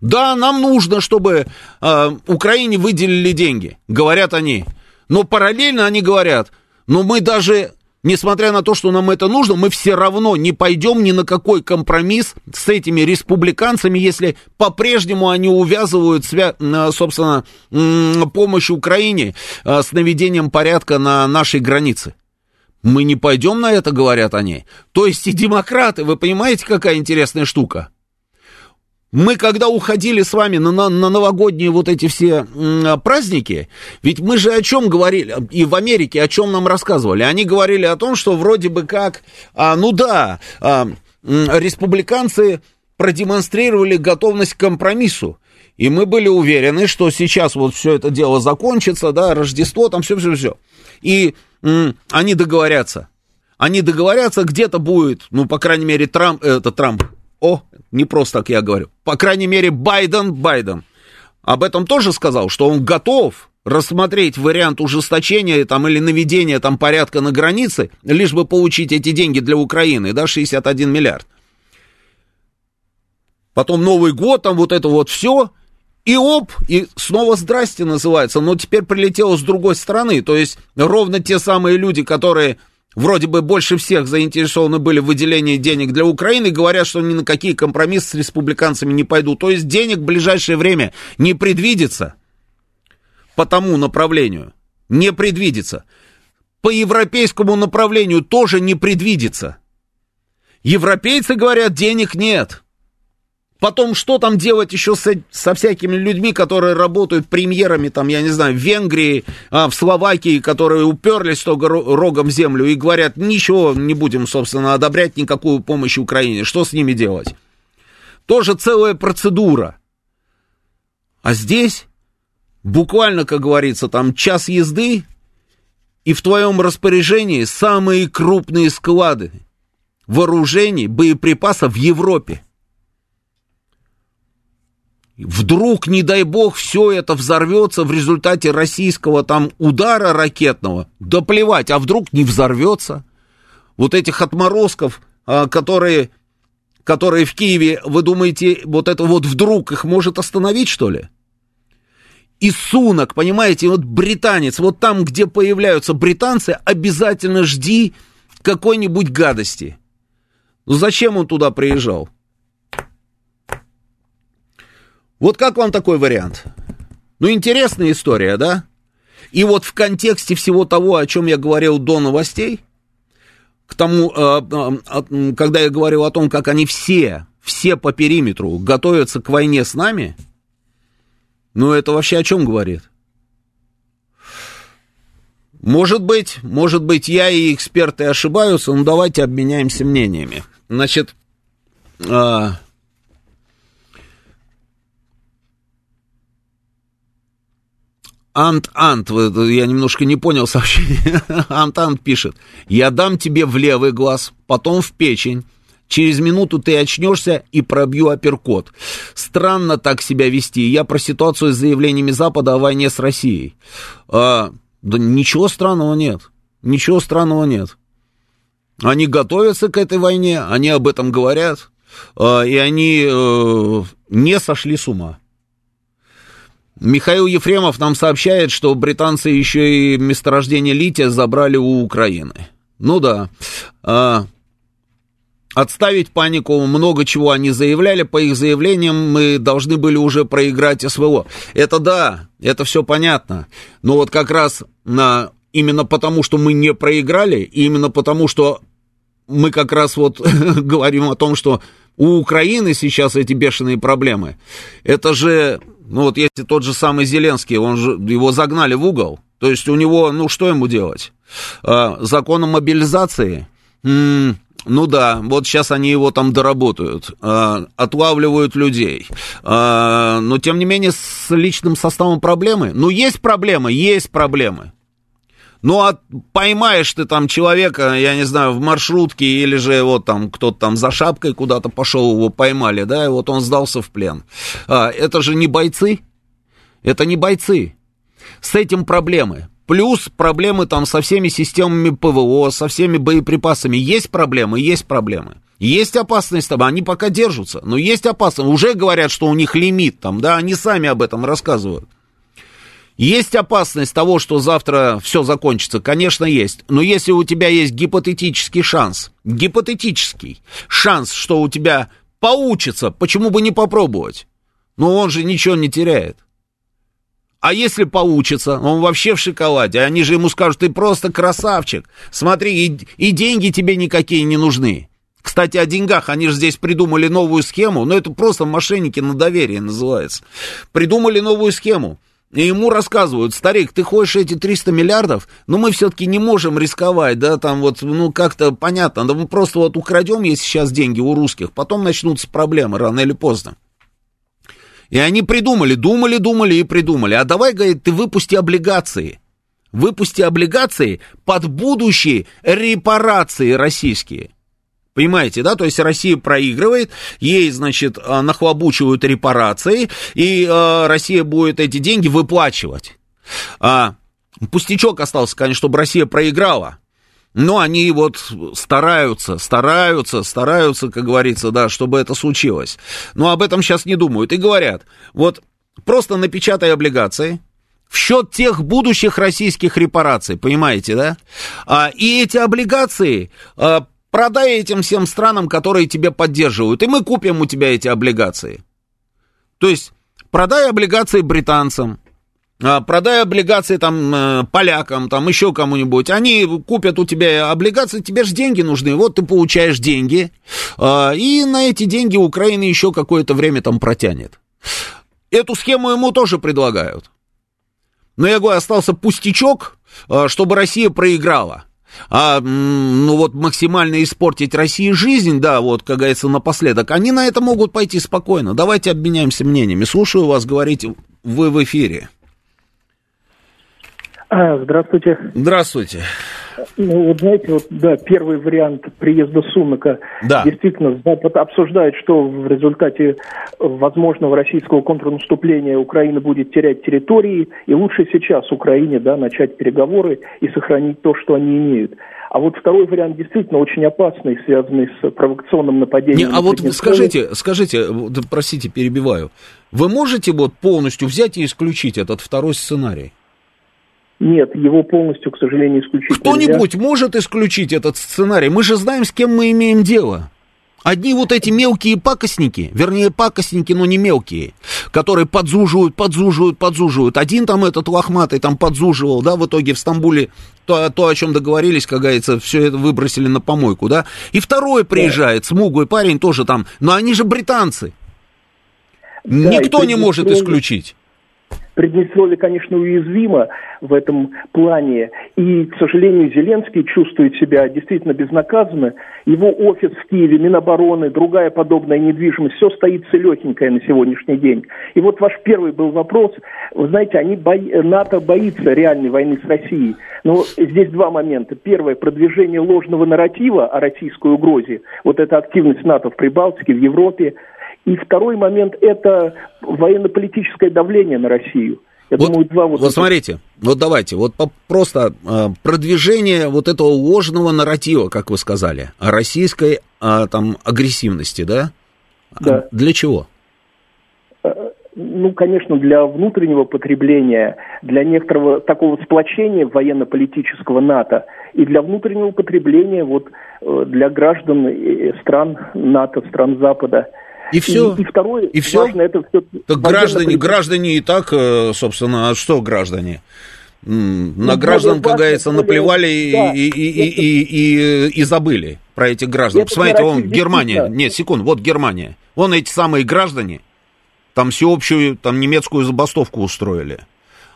Да, нам нужно, чтобы э, Украине выделили деньги, говорят они. Но параллельно они говорят, но мы даже несмотря на то, что нам это нужно, мы все равно не пойдем ни на какой компромисс с этими республиканцами, если по-прежнему они увязывают, свя- собственно, помощь Украине а, с наведением порядка на нашей границе. Мы не пойдем на это, говорят они. То есть и демократы, вы понимаете, какая интересная штука? Мы когда уходили с вами на, на, на новогодние вот эти все м, праздники, ведь мы же о чем говорили, и в Америке о чем нам рассказывали? Они говорили о том, что вроде бы как, а, ну да, а, республиканцы продемонстрировали готовность к компромиссу. И мы были уверены, что сейчас вот все это дело закончится, да, Рождество, там все-все-все. И м, они договорятся. Они договорятся, где-то будет, ну, по крайней мере, Трамп, это Трамп, о, не просто так я говорю. По крайней мере, Байден, Байден об этом тоже сказал, что он готов рассмотреть вариант ужесточения там, или наведения там, порядка на границе, лишь бы получить эти деньги для Украины, да, 61 миллиард. Потом Новый год, там вот это вот все, и оп, и снова здрасте называется, но теперь прилетело с другой стороны, то есть ровно те самые люди, которые вроде бы больше всех заинтересованы были в выделении денег для Украины, говорят, что ни на какие компромиссы с республиканцами не пойдут. То есть денег в ближайшее время не предвидится по тому направлению. Не предвидится. По европейскому направлению тоже не предвидится. Европейцы говорят, денег нет. Потом, что там делать еще со, со всякими людьми, которые работают премьерами, там, я не знаю, в Венгрии, а, в Словакии, которые уперлись только рогом в землю и говорят, ничего не будем, собственно, одобрять никакую помощь Украине. Что с ними делать? Тоже целая процедура. А здесь буквально, как говорится, там час езды, и в твоем распоряжении самые крупные склады вооружений, боеприпасов в Европе. Вдруг, не дай бог, все это взорвется в результате российского там удара ракетного. Да плевать, а вдруг не взорвется? Вот этих отморозков, а, которые, которые в Киеве, вы думаете, вот это вот вдруг их может остановить, что ли? И сунок, понимаете, вот британец, вот там, где появляются британцы, обязательно жди какой-нибудь гадости. Ну зачем он туда приезжал? Вот как вам такой вариант? Ну, интересная история, да? И вот в контексте всего того, о чем я говорил до новостей, к тому, э, э, когда я говорил о том, как они все, все по периметру готовятся к войне с нами, ну, это вообще о чем говорит? Может быть, может быть, я и эксперты ошибаются, но давайте обменяемся мнениями. Значит, Ант-Ант, я немножко не понял сообщение. Ант-Ант пишет, я дам тебе в левый глаз, потом в печень. Через минуту ты очнешься и пробью апперкот. Странно так себя вести. Я про ситуацию с заявлениями Запада о войне с Россией. А, да ничего странного нет. Ничего странного нет. Они готовятся к этой войне, они об этом говорят, а, и они э, не сошли с ума. Михаил Ефремов нам сообщает, что британцы еще и месторождение лития забрали у Украины. Ну да. А, отставить панику, много чего они заявляли. По их заявлениям мы должны были уже проиграть СВО. Это да, это все понятно. Но вот как раз на, именно потому, что мы не проиграли, именно потому, что мы как раз вот говорим о том, что у Украины сейчас эти бешеные проблемы. Это же ну вот если тот же самый Зеленский, он же, его загнали в угол. То есть у него, ну что ему делать? А, закон о мобилизации? М-м, ну да, вот сейчас они его там доработают, а, отлавливают людей. А, но тем не менее с личным составом проблемы? Ну есть проблемы, есть проблемы. Ну, а поймаешь ты там человека, я не знаю, в маршрутке, или же вот там кто-то там за шапкой куда-то пошел, его поймали, да, и вот он сдался в плен. А, это же не бойцы, это не бойцы. С этим проблемы. Плюс проблемы там со всеми системами ПВО, со всеми боеприпасами. Есть проблемы, есть проблемы. Есть опасность там, они пока держатся, но есть опасность. Уже говорят, что у них лимит там, да, они сами об этом рассказывают. Есть опасность того, что завтра все закончится? Конечно, есть. Но если у тебя есть гипотетический шанс, гипотетический шанс, что у тебя получится, почему бы не попробовать? Но он же ничего не теряет. А если получится, он вообще в шоколаде. Они же ему скажут, ты просто красавчик. Смотри, и, и деньги тебе никакие не нужны. Кстати, о деньгах. Они же здесь придумали новую схему. Но это просто мошенники на доверие называется. Придумали новую схему. И ему рассказывают, старик, ты хочешь эти 300 миллиардов, но мы все-таки не можем рисковать, да, там вот, ну, как-то понятно, да мы просто вот украдем, если сейчас деньги у русских, потом начнутся проблемы рано или поздно. И они придумали, думали, думали и придумали. А давай, говорит, ты выпусти облигации. Выпусти облигации под будущие репарации российские. Понимаете, да? То есть Россия проигрывает, ей, значит, а, нахлобучивают репарации, и э, Россия будет эти деньги выплачивать. А, пустячок остался, конечно, чтобы Россия проиграла. Но они вот стараются, стараются, стараются, как говорится, да, чтобы это случилось. Но об этом сейчас не думают. И говорят, вот просто напечатай облигации, в счет тех будущих российских репараций, понимаете, да? А, и эти облигации а, Продай этим всем странам, которые тебя поддерживают, и мы купим у тебя эти облигации. То есть, продай облигации британцам, а, продай облигации там э, полякам, там еще кому-нибудь, они купят у тебя облигации, тебе же деньги нужны, вот ты получаешь деньги, а, и на эти деньги Украина еще какое-то время там протянет. Эту схему ему тоже предлагают. Но я говорю, остался пустячок, а, чтобы Россия проиграла. А, ну вот, максимально испортить России жизнь, да, вот, как говорится, напоследок, они на это могут пойти спокойно. Давайте обменяемся мнениями. Слушаю вас, говорите, вы в эфире. А, здравствуйте. Здравствуйте. Ну, вот знаете, вот, да, первый вариант приезда Сунака. Да. Действительно, Запад обсуждает, что в результате возможного российского контрнаступления Украина будет терять территории, и лучше сейчас Украине, да, начать переговоры и сохранить то, что они имеют. А вот второй вариант действительно очень опасный, связанный с провокационным нападением. Не, а вот скажите, скажите, простите, перебиваю. Вы можете вот полностью взять и исключить этот второй сценарий? Нет, его полностью, к сожалению, исключить Кто-нибудь может исключить этот сценарий? Мы же знаем, с кем мы имеем дело. Одни вот эти мелкие пакостники, вернее, пакостники, но не мелкие, которые подзуживают, подзуживают, подзуживают. Один там этот лохматый там подзуживал, да, в итоге в Стамбуле то, то о чем договорились, как говорится, все это выбросили на помойку, да. И второй приезжает, смуглый парень тоже там, но они же британцы. Да, Никто не может исключить. Приднестровье, конечно, уязвимо в этом плане, и, к сожалению, Зеленский чувствует себя действительно безнаказанно. Его офис в Киеве, Минобороны, другая подобная недвижимость, все стоит целехенькое на сегодняшний день. И вот ваш первый был вопрос. Вы знаете, они бои... НАТО боится реальной войны с Россией. Но здесь два момента. Первое, продвижение ложного нарратива о российской угрозе. Вот эта активность НАТО в Прибалтике, в Европе – и второй момент – это военно-политическое давление на Россию. Я вот, думаю, два вот... Вот смотрите, вот давайте, вот просто э, продвижение вот этого ложного нарратива, как вы сказали, о российской э, там агрессивности, да? Да. Для чего? Э, ну, конечно, для внутреннего потребления, для некоторого такого сплочения военно-политического НАТО и для внутреннего потребления вот э, для граждан стран НАТО, стран Запада – и все. И, и второе, и все? важно, это все... Так граждане, граждане и так, э, собственно, а что граждане? На ну, граждан, как говорится, наплевали да, и, и, и, и, и, и забыли про этих граждан. Посмотрите, вон Германия, нет, секунд, вот Германия. Вон эти самые граждане, там всеобщую, там немецкую забастовку устроили.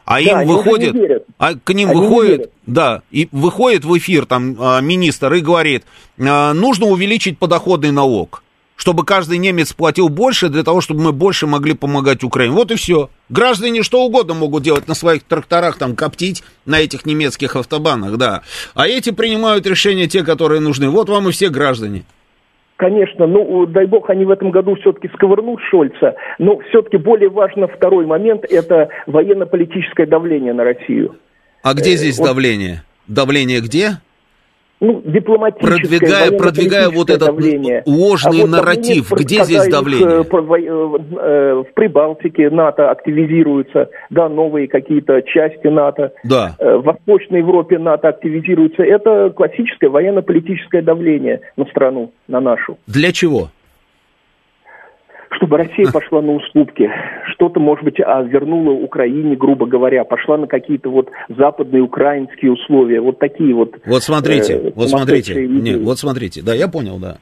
А да, им выходит, а к ним они выходит, да, и выходит в эфир там а, министр и говорит, а, нужно увеличить подоходный налог чтобы каждый немец платил больше для того, чтобы мы больше могли помогать Украине. Вот и все. Граждане что угодно могут делать на своих тракторах, там, коптить на этих немецких автобанах, да. А эти принимают решения те, которые нужны. Вот вам и все граждане. Конечно, ну, дай бог, они в этом году все-таки сковырнут Шольца, но все-таки более важно второй момент – это военно-политическое давление на Россию. А где э, здесь вот. давление? Давление где? Ну, дипломатическое, продвигая, продвигая вот этот давление. ложный а вот нарратив, где здесь давление? Их, э, э, в Прибалтике НАТО активизируется, да, новые какие-то части НАТО. Да. Э, в Восточной Европе НАТО активизируется. Это классическое военно-политическое давление на страну, на нашу. Для чего? Чтобы Россия пошла на уступки, что-то, может быть, а, вернула Украине, грубо говоря, пошла на какие-то вот западные украинские условия, вот такие вот. Вот смотрите, э, вот смотрите, нет, вот смотрите, да, я понял, да.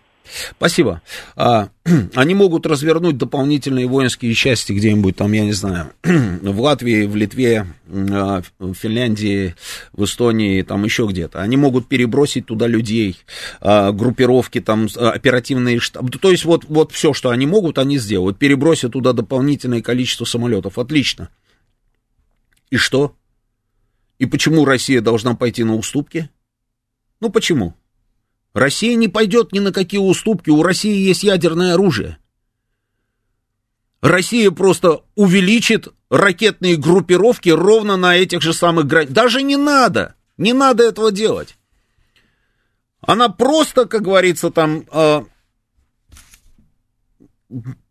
Спасибо. А, они могут развернуть дополнительные воинские части где-нибудь там, я не знаю, в Латвии, в Литве, а, в Финляндии, в Эстонии, там еще где-то. Они могут перебросить туда людей, а, группировки, там, оперативные штабы. То есть вот, вот все, что они могут, они сделают. Перебросят туда дополнительное количество самолетов. Отлично. И что? И почему Россия должна пойти на уступки? Ну почему? Россия не пойдет ни на какие уступки, у России есть ядерное оружие. Россия просто увеличит ракетные группировки ровно на этих же самых границах. Даже не надо, не надо этого делать. Она просто, как говорится, там э,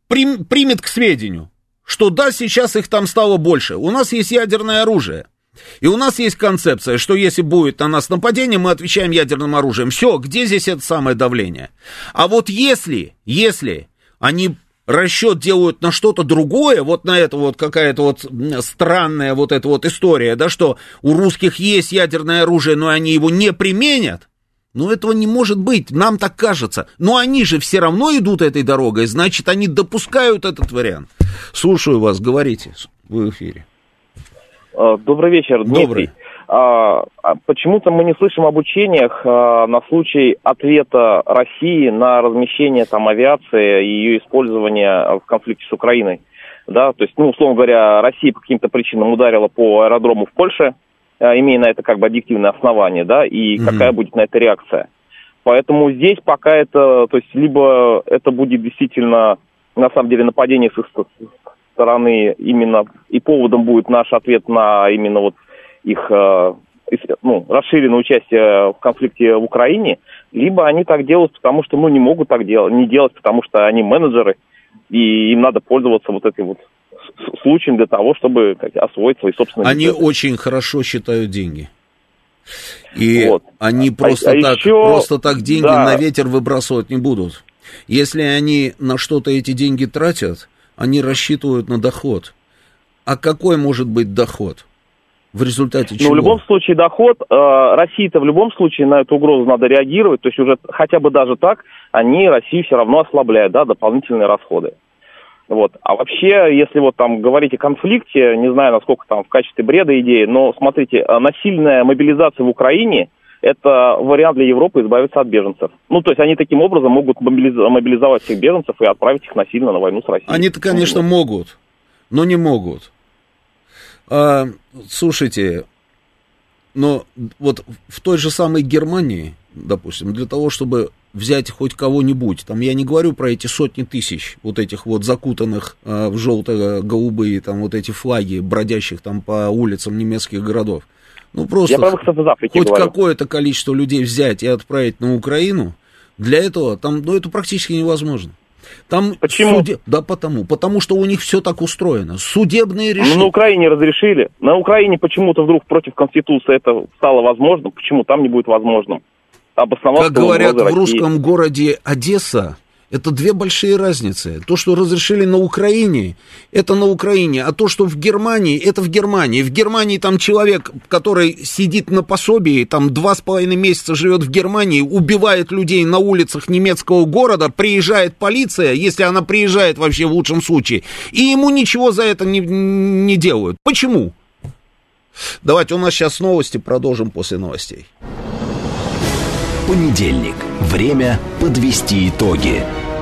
прим, примет к сведению, что да, сейчас их там стало больше. У нас есть ядерное оружие. И у нас есть концепция, что если будет на нас нападение, мы отвечаем ядерным оружием. Все, где здесь это самое давление? А вот если, если они расчет делают на что-то другое, вот на это вот какая-то вот странная вот эта вот история, да, что у русских есть ядерное оружие, но они его не применят, ну, этого не может быть, нам так кажется. Но они же все равно идут этой дорогой, значит, они допускают этот вариант. Слушаю вас, говорите, в эфире. А, добрый вечер, Дмитрий. Добрый. А, а почему-то мы не слышим об учениях а, на случай ответа России на размещение там авиации и ее использование в конфликте с Украиной. Да, то есть, ну, условно говоря, Россия по каким-то причинам ударила по аэродрому в Польше, имея на это как бы объективное основание, да, и mm-hmm. какая будет на это реакция. Поэтому здесь пока это, то есть, либо это будет действительно, на самом деле, нападение с стороны именно, и поводом будет наш ответ на именно вот их э, ну, расширенное участие в конфликте в Украине, либо они так делают, потому что ну, не могут так делать, не делать, потому что они менеджеры, и им надо пользоваться вот этой вот случаем для того, чтобы как, освоить свои собственные Они бюджеты. очень хорошо считают деньги. И вот. они просто, а, а так, еще, просто так деньги да. на ветер выбрасывать не будут. Если они на что-то эти деньги тратят, они рассчитывают на доход. А какой может быть доход? В результате чего? Ну, в любом случае, доход, э, России-то в любом случае на эту угрозу надо реагировать, то есть уже хотя бы даже так, они Россию все равно ослабляют, да, дополнительные расходы. Вот. А вообще, если вот там говорить о конфликте, не знаю, насколько там в качестве бреда идеи, но смотрите, э, насильная мобилизация в Украине – это вариант для Европы избавиться от беженцев. Ну, то есть они таким образом могут мобилизовать всех беженцев и отправить их насильно на войну с Россией. Они-то, конечно, могут, но не могут. А, слушайте, но вот в той же самой Германии, допустим, для того, чтобы взять хоть кого-нибудь, там я не говорю про эти сотни тысяч вот этих вот закутанных а, в желто-голубые там вот эти флаги, бродящих там по улицам немецких городов, ну просто я про Африки хоть говорю. какое-то количество людей взять и отправить на Украину, для этого там, ну это практически невозможно. Там Почему? Суде... Да потому. Потому что у них все так устроено. Судебные решения. Ну, на Украине разрешили. На Украине почему-то вдруг против Конституции это стало возможным. Почему там не будет возможным? Обосноваться как говорят в русском городе Одесса, это две большие разницы. То, что разрешили на Украине, это на Украине, а то, что в Германии, это в Германии. В Германии там человек, который сидит на пособии, там два с половиной месяца живет в Германии, убивает людей на улицах немецкого города, приезжает полиция, если она приезжает вообще в лучшем случае, и ему ничего за это не, не делают. Почему? Давайте у нас сейчас новости, продолжим после новостей. Понедельник. Время подвести итоги.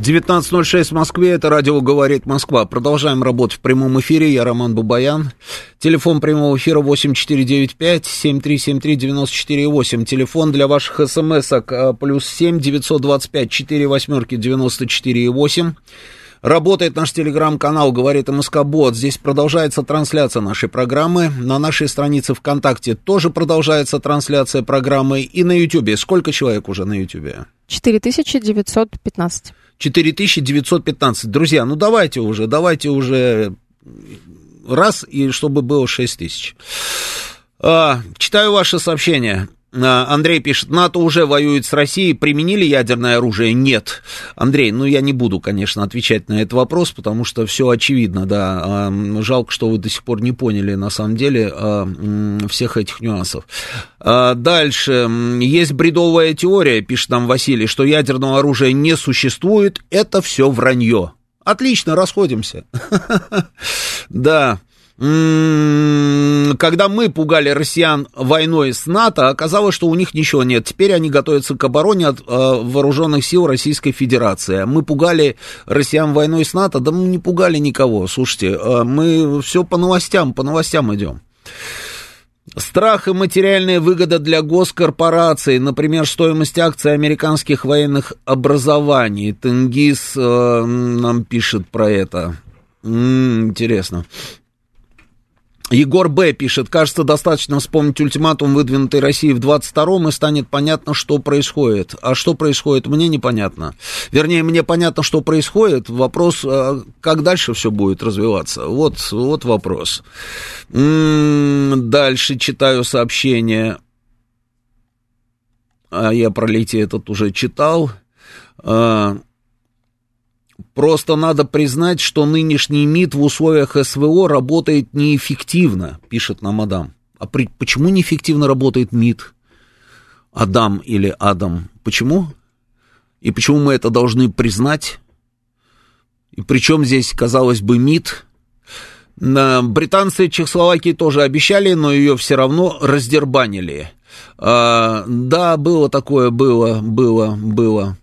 19.06 в Москве, это радио «Говорит Москва». Продолжаем работать в прямом эфире, я Роман Бабаян. Телефон прямого эфира 8495-7373-94-8. Телефон для ваших смс-ок а, плюс 7 925 4 восьмерки 94-8. Работает наш телеграм-канал «Говорит МСК-бот». Здесь продолжается трансляция нашей программы. На нашей странице ВКонтакте тоже продолжается трансляция программы. И на Ютьюбе. Сколько человек уже на Ютьюбе? 4915. 4915. Друзья, ну давайте уже, давайте уже раз, и чтобы было 6 тысяч. А, читаю ваше сообщение. А, Андрей пишет, НАТО уже воюет с Россией, применили ядерное оружие? Нет. Андрей, ну я не буду, конечно, отвечать на этот вопрос, потому что все очевидно, да. А, жалко, что вы до сих пор не поняли, на самом деле, а, всех этих нюансов. Дальше. Есть бредовая теория, пишет нам Василий, что ядерного оружия не существует. Это все вранье. Отлично, расходимся. Да. М-м-м, когда мы пугали россиян войной с НАТО, оказалось, что у них ничего нет. Теперь они готовятся к обороне от э, вооруженных сил Российской Федерации. Мы пугали россиян войной с НАТО, да мы не пугали никого. Слушайте, э, мы все по новостям, по новостям идем. Страх и материальная выгода для госкорпораций, например, стоимость акций американских военных образований. Тенгиз э, нам пишет про это. М-м, интересно. Егор Б. пишет, кажется, достаточно вспомнить ультиматум, выдвинутый Россией в 22-м, и станет понятно, что происходит. А что происходит, мне непонятно. Вернее, мне понятно, что происходит. Вопрос, а как дальше все будет развиваться. Вот, вот вопрос. М-м, дальше читаю сообщение. А я про Лети этот уже читал. А, Просто надо признать, что нынешний МИД в условиях СВО работает неэффективно, пишет нам Адам. А при, почему неэффективно работает МИД? Адам или Адам? Почему? И почему мы это должны признать? И причем здесь, казалось бы, МИД? Британцы Чехословакии тоже обещали, но ее все равно раздербанили. А, да, было такое, было, было, было.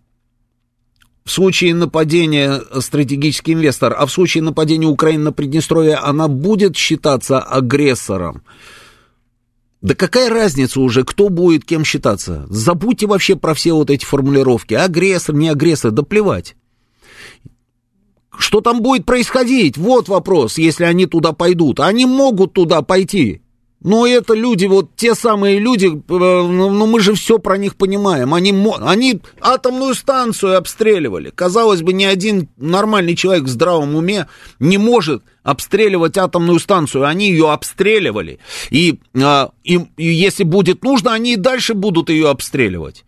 В случае нападения стратегический инвестор, а в случае нападения Украины на Приднестровье она будет считаться агрессором. Да какая разница уже, кто будет кем считаться? Забудьте вообще про все вот эти формулировки. Агрессор, не агрессор, да плевать. Что там будет происходить? Вот вопрос, если они туда пойдут. Они могут туда пойти. Но это люди, вот те самые люди, э, ну, ну мы же все про них понимаем. Они, они атомную станцию обстреливали. Казалось бы, ни один нормальный человек в здравом уме не может обстреливать атомную станцию. Они ее обстреливали. И, а, и, и если будет нужно, они и дальше будут ее обстреливать.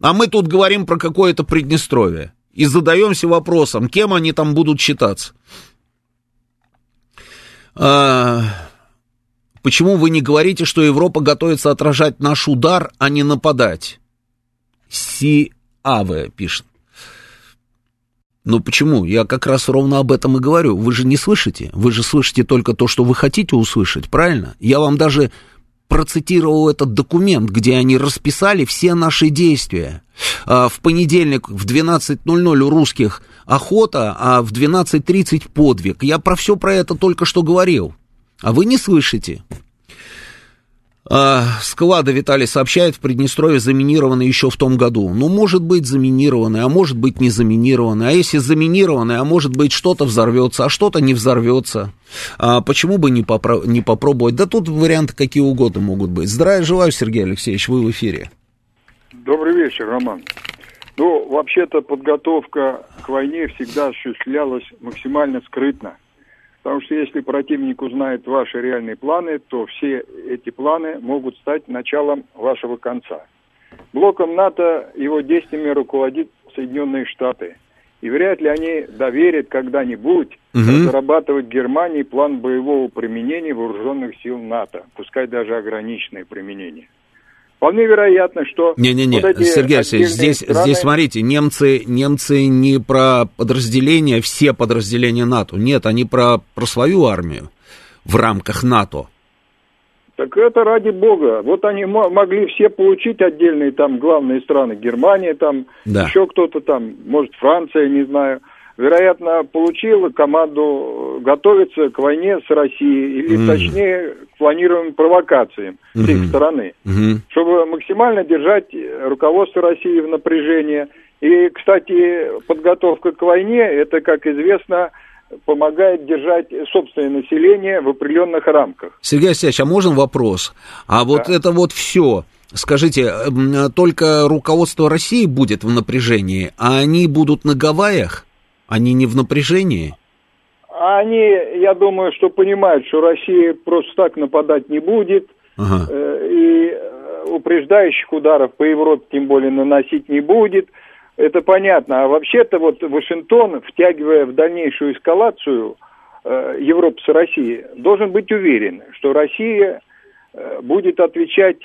А мы тут говорим про какое-то Приднестровье. И задаемся вопросом, кем они там будут считаться. А... Почему вы не говорите, что Европа готовится отражать наш удар, а не нападать? Си Аве пишет. Ну почему? Я как раз ровно об этом и говорю. Вы же не слышите. Вы же слышите только то, что вы хотите услышать, правильно? Я вам даже процитировал этот документ, где они расписали все наши действия. А, в понедельник в 12.00 у русских охота, а в 12.30 подвиг. Я про все про это только что говорил. А вы не слышите. А, склады, Виталий сообщает, в Приднестровье заминированы еще в том году. Ну, может быть, заминированы, а может быть, не заминированы. А если заминированы, а может быть, что-то взорвется, а что-то не взорвется. А почему бы не, попро- не попробовать? Да тут варианты какие угодно могут быть. Здравия желаю, Сергей Алексеевич, вы в эфире. Добрый вечер, Роман. Ну, вообще-то подготовка к войне всегда осуществлялась максимально скрытно. Потому что если противник узнает ваши реальные планы, то все эти планы могут стать началом вашего конца. Блоком НАТО, его действиями руководит Соединенные Штаты. И вряд ли они доверят когда-нибудь угу. разрабатывать Германии план боевого применения вооруженных сил НАТО, пускай даже ограниченное применение. Вполне вероятно, что... Не-не-не, вот Сергей Алексеевич, здесь, страны... здесь, смотрите, немцы, немцы не про подразделения, все подразделения НАТО. Нет, они про, про свою армию в рамках НАТО. Так это ради бога. Вот они могли все получить отдельные там главные страны. Германия там, да. еще кто-то там, может Франция, не знаю вероятно, получила команду готовиться к войне с Россией, или mm. точнее планируемым провокациям mm-hmm. с их стороны, mm-hmm. чтобы максимально держать руководство России в напряжении. И, кстати, подготовка к войне, это, как известно, помогает держать собственное население в определенных рамках. Сергей Алексеевич, а можно вопрос? А вот да. это вот все, скажите, только руководство России будет в напряжении, а они будут на Гавайях? Они не в напряжении? Они, я думаю, что понимают, что Россия просто так нападать не будет. Ага. Э, и э, упреждающих ударов по Европе тем более наносить не будет. Это понятно. А вообще-то вот Вашингтон, втягивая в дальнейшую эскалацию э, Европы с Россией, должен быть уверен, что Россия будет отвечать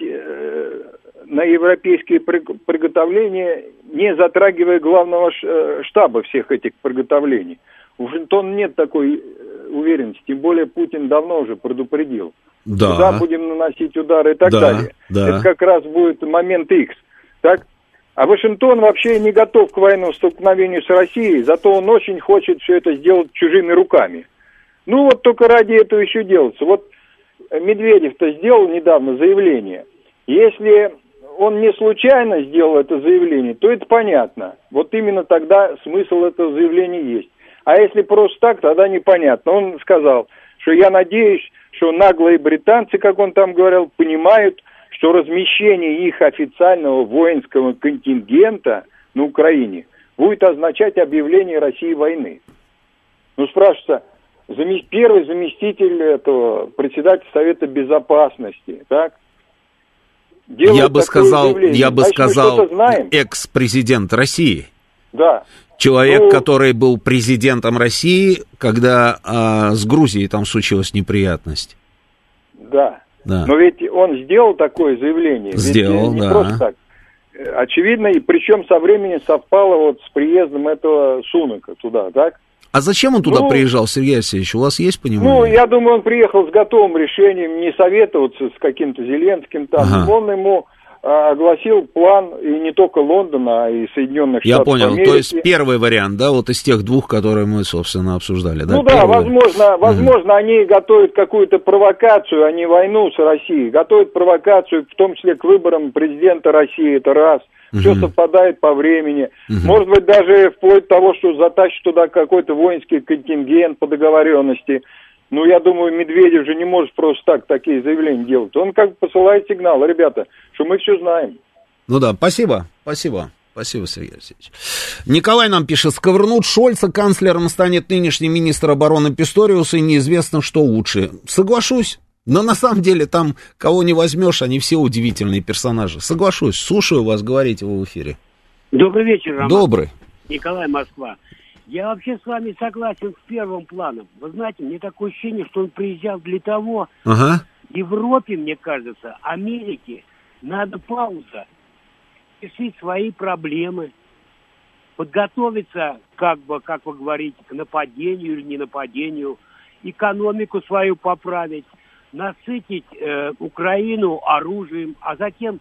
на европейские приготовления, не затрагивая главного штаба всех этих приготовлений. У Вашингтона нет такой э, уверенности, тем более Путин давно уже предупредил. Да. Куда будем наносить удары и так да, далее. Да. Это как раз будет момент X. Так? А Вашингтон вообще не готов к военному столкновению с Россией, зато он очень хочет все это сделать чужими руками. Ну вот только ради этого еще делается. Вот Медведев-то сделал недавно заявление. Если он не случайно сделал это заявление, то это понятно. Вот именно тогда смысл этого заявления есть. А если просто так, тогда непонятно. Он сказал, что я надеюсь, что наглые британцы, как он там говорил, понимают, что размещение их официального воинского контингента на Украине будет означать объявление России войны. Ну, спрашивается, первый заместитель этого председателя Совета Безопасности, так? Я бы сказал, я бы Значит, сказал, экс-президент России. Да. Человек, ну, который был президентом России, когда а, с Грузией там случилась неприятность. Да. да. Но ведь он сделал такое заявление. Сделал, ведь не да. Просто так. Очевидно, и причем со временем совпало вот с приездом этого Сунака туда, так? А зачем он туда ну, приезжал, Сергей Алексеевич? У вас есть понимание? Ну, я думаю, он приехал с готовым решением не советоваться с каким-то Зеленским там. Ага. Он ему огласил план и не только Лондона, а и Соединенных Я Штатов понял, Америки. то есть первый вариант, да, вот из тех двух, которые мы, собственно, обсуждали, да? Ну да, первый. возможно, возможно, угу. они готовят какую-то провокацию, а не войну с Россией, готовят провокацию, в том числе к выборам президента России, это раз – угу. все совпадает по времени. Угу. Может быть, даже вплоть до того, что затащит туда какой-то воинский контингент по договоренности. Ну, я думаю, Медведев же не может просто так такие заявления делать. Он как бы посылает сигнал, ребята, что мы все знаем. Ну да, спасибо, спасибо. Спасибо, Сергей Алексеевич. Николай нам пишет, сковырнут Шольца, канцлером станет нынешний министр обороны Писториус, и неизвестно, что лучше. Соглашусь. Но на самом деле там, кого не возьмешь, они все удивительные персонажи. Соглашусь, слушаю вас, говорите вы в эфире. Добрый вечер, Роман. Добрый. Николай, Москва. Я вообще с вами согласен с первым планом. Вы знаете, мне такое ощущение, что он приезжал для того, ага. Европе, мне кажется, Америке надо пауза, решить свои проблемы, подготовиться, как бы, как вы говорите, к нападению или не нападению, экономику свою поправить, насытить э, Украину оружием, а затем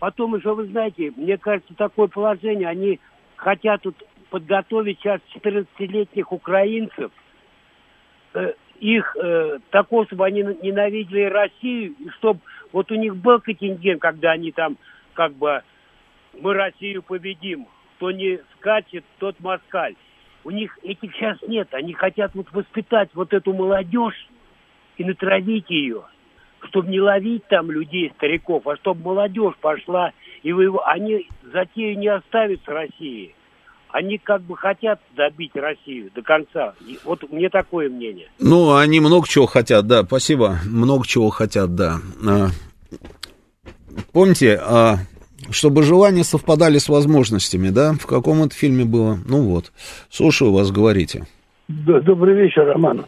потом еще, вы знаете, мне кажется, такое положение, они хотят тут подготовить сейчас 14-летних украинцев, э, их э, такого, чтобы они ненавидели Россию, чтобы вот у них был контингент, когда они там как бы мы Россию победим, кто не скачет, тот москаль. У них этих сейчас нет, они хотят вот воспитать вот эту молодежь, и натравить ее, чтобы не ловить там людей, стариков, а чтобы молодежь пошла, и вы, они затею не оставят с Россией. Они как бы хотят добить Россию до конца. И вот мне такое мнение. Ну, они много чего хотят, да, спасибо. Много чего хотят, да. А, помните, а, чтобы желания совпадали с возможностями, да? В каком это фильме было? Ну вот. Слушаю вас, говорите. Добрый вечер, Роман.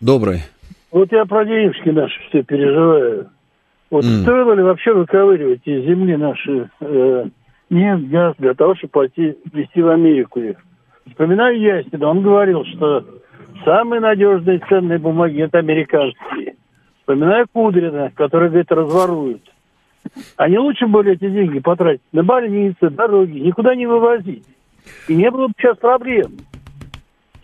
Добрый. Вот я про денежки наши все переживаю. Вот mm. стоило ли вообще выковыривать из земли наши э, нефть, газ для того, чтобы пойти везти в Америку их? Вспоминаю Ясина, он говорил, что самые надежные ценные бумаги это американские. Вспоминаю Кудрина, который, говорит, разворуют. Они лучше были эти деньги потратить на больницы, дороги, никуда не вывозить. И не было бы сейчас проблем.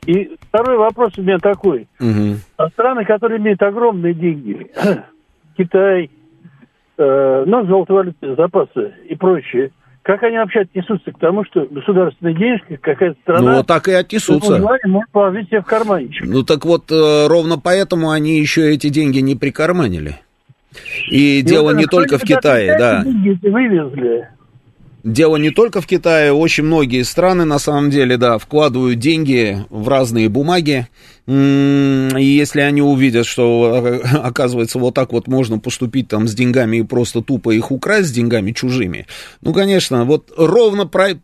И второй вопрос у меня такой. Угу. А страны, которые имеют огромные деньги, Китай, э, ну, золотовалютные запасы и прочее, как они вообще отнесутся к тому, что государственные денежки какая-то страна... Ну, так и отнесутся. может положить себе в карманчик. Ну, так вот, э, ровно поэтому они еще эти деньги не прикарманили. И, и дело вот, не только в Китае, да. Вывезли. Дело не только в Китае, очень многие страны, на самом деле, да, вкладывают деньги в разные бумаги, если они увидят, что, оказывается, вот так вот можно поступить там с деньгами и просто тупо их украсть с деньгами чужими, ну, конечно, вот ровно про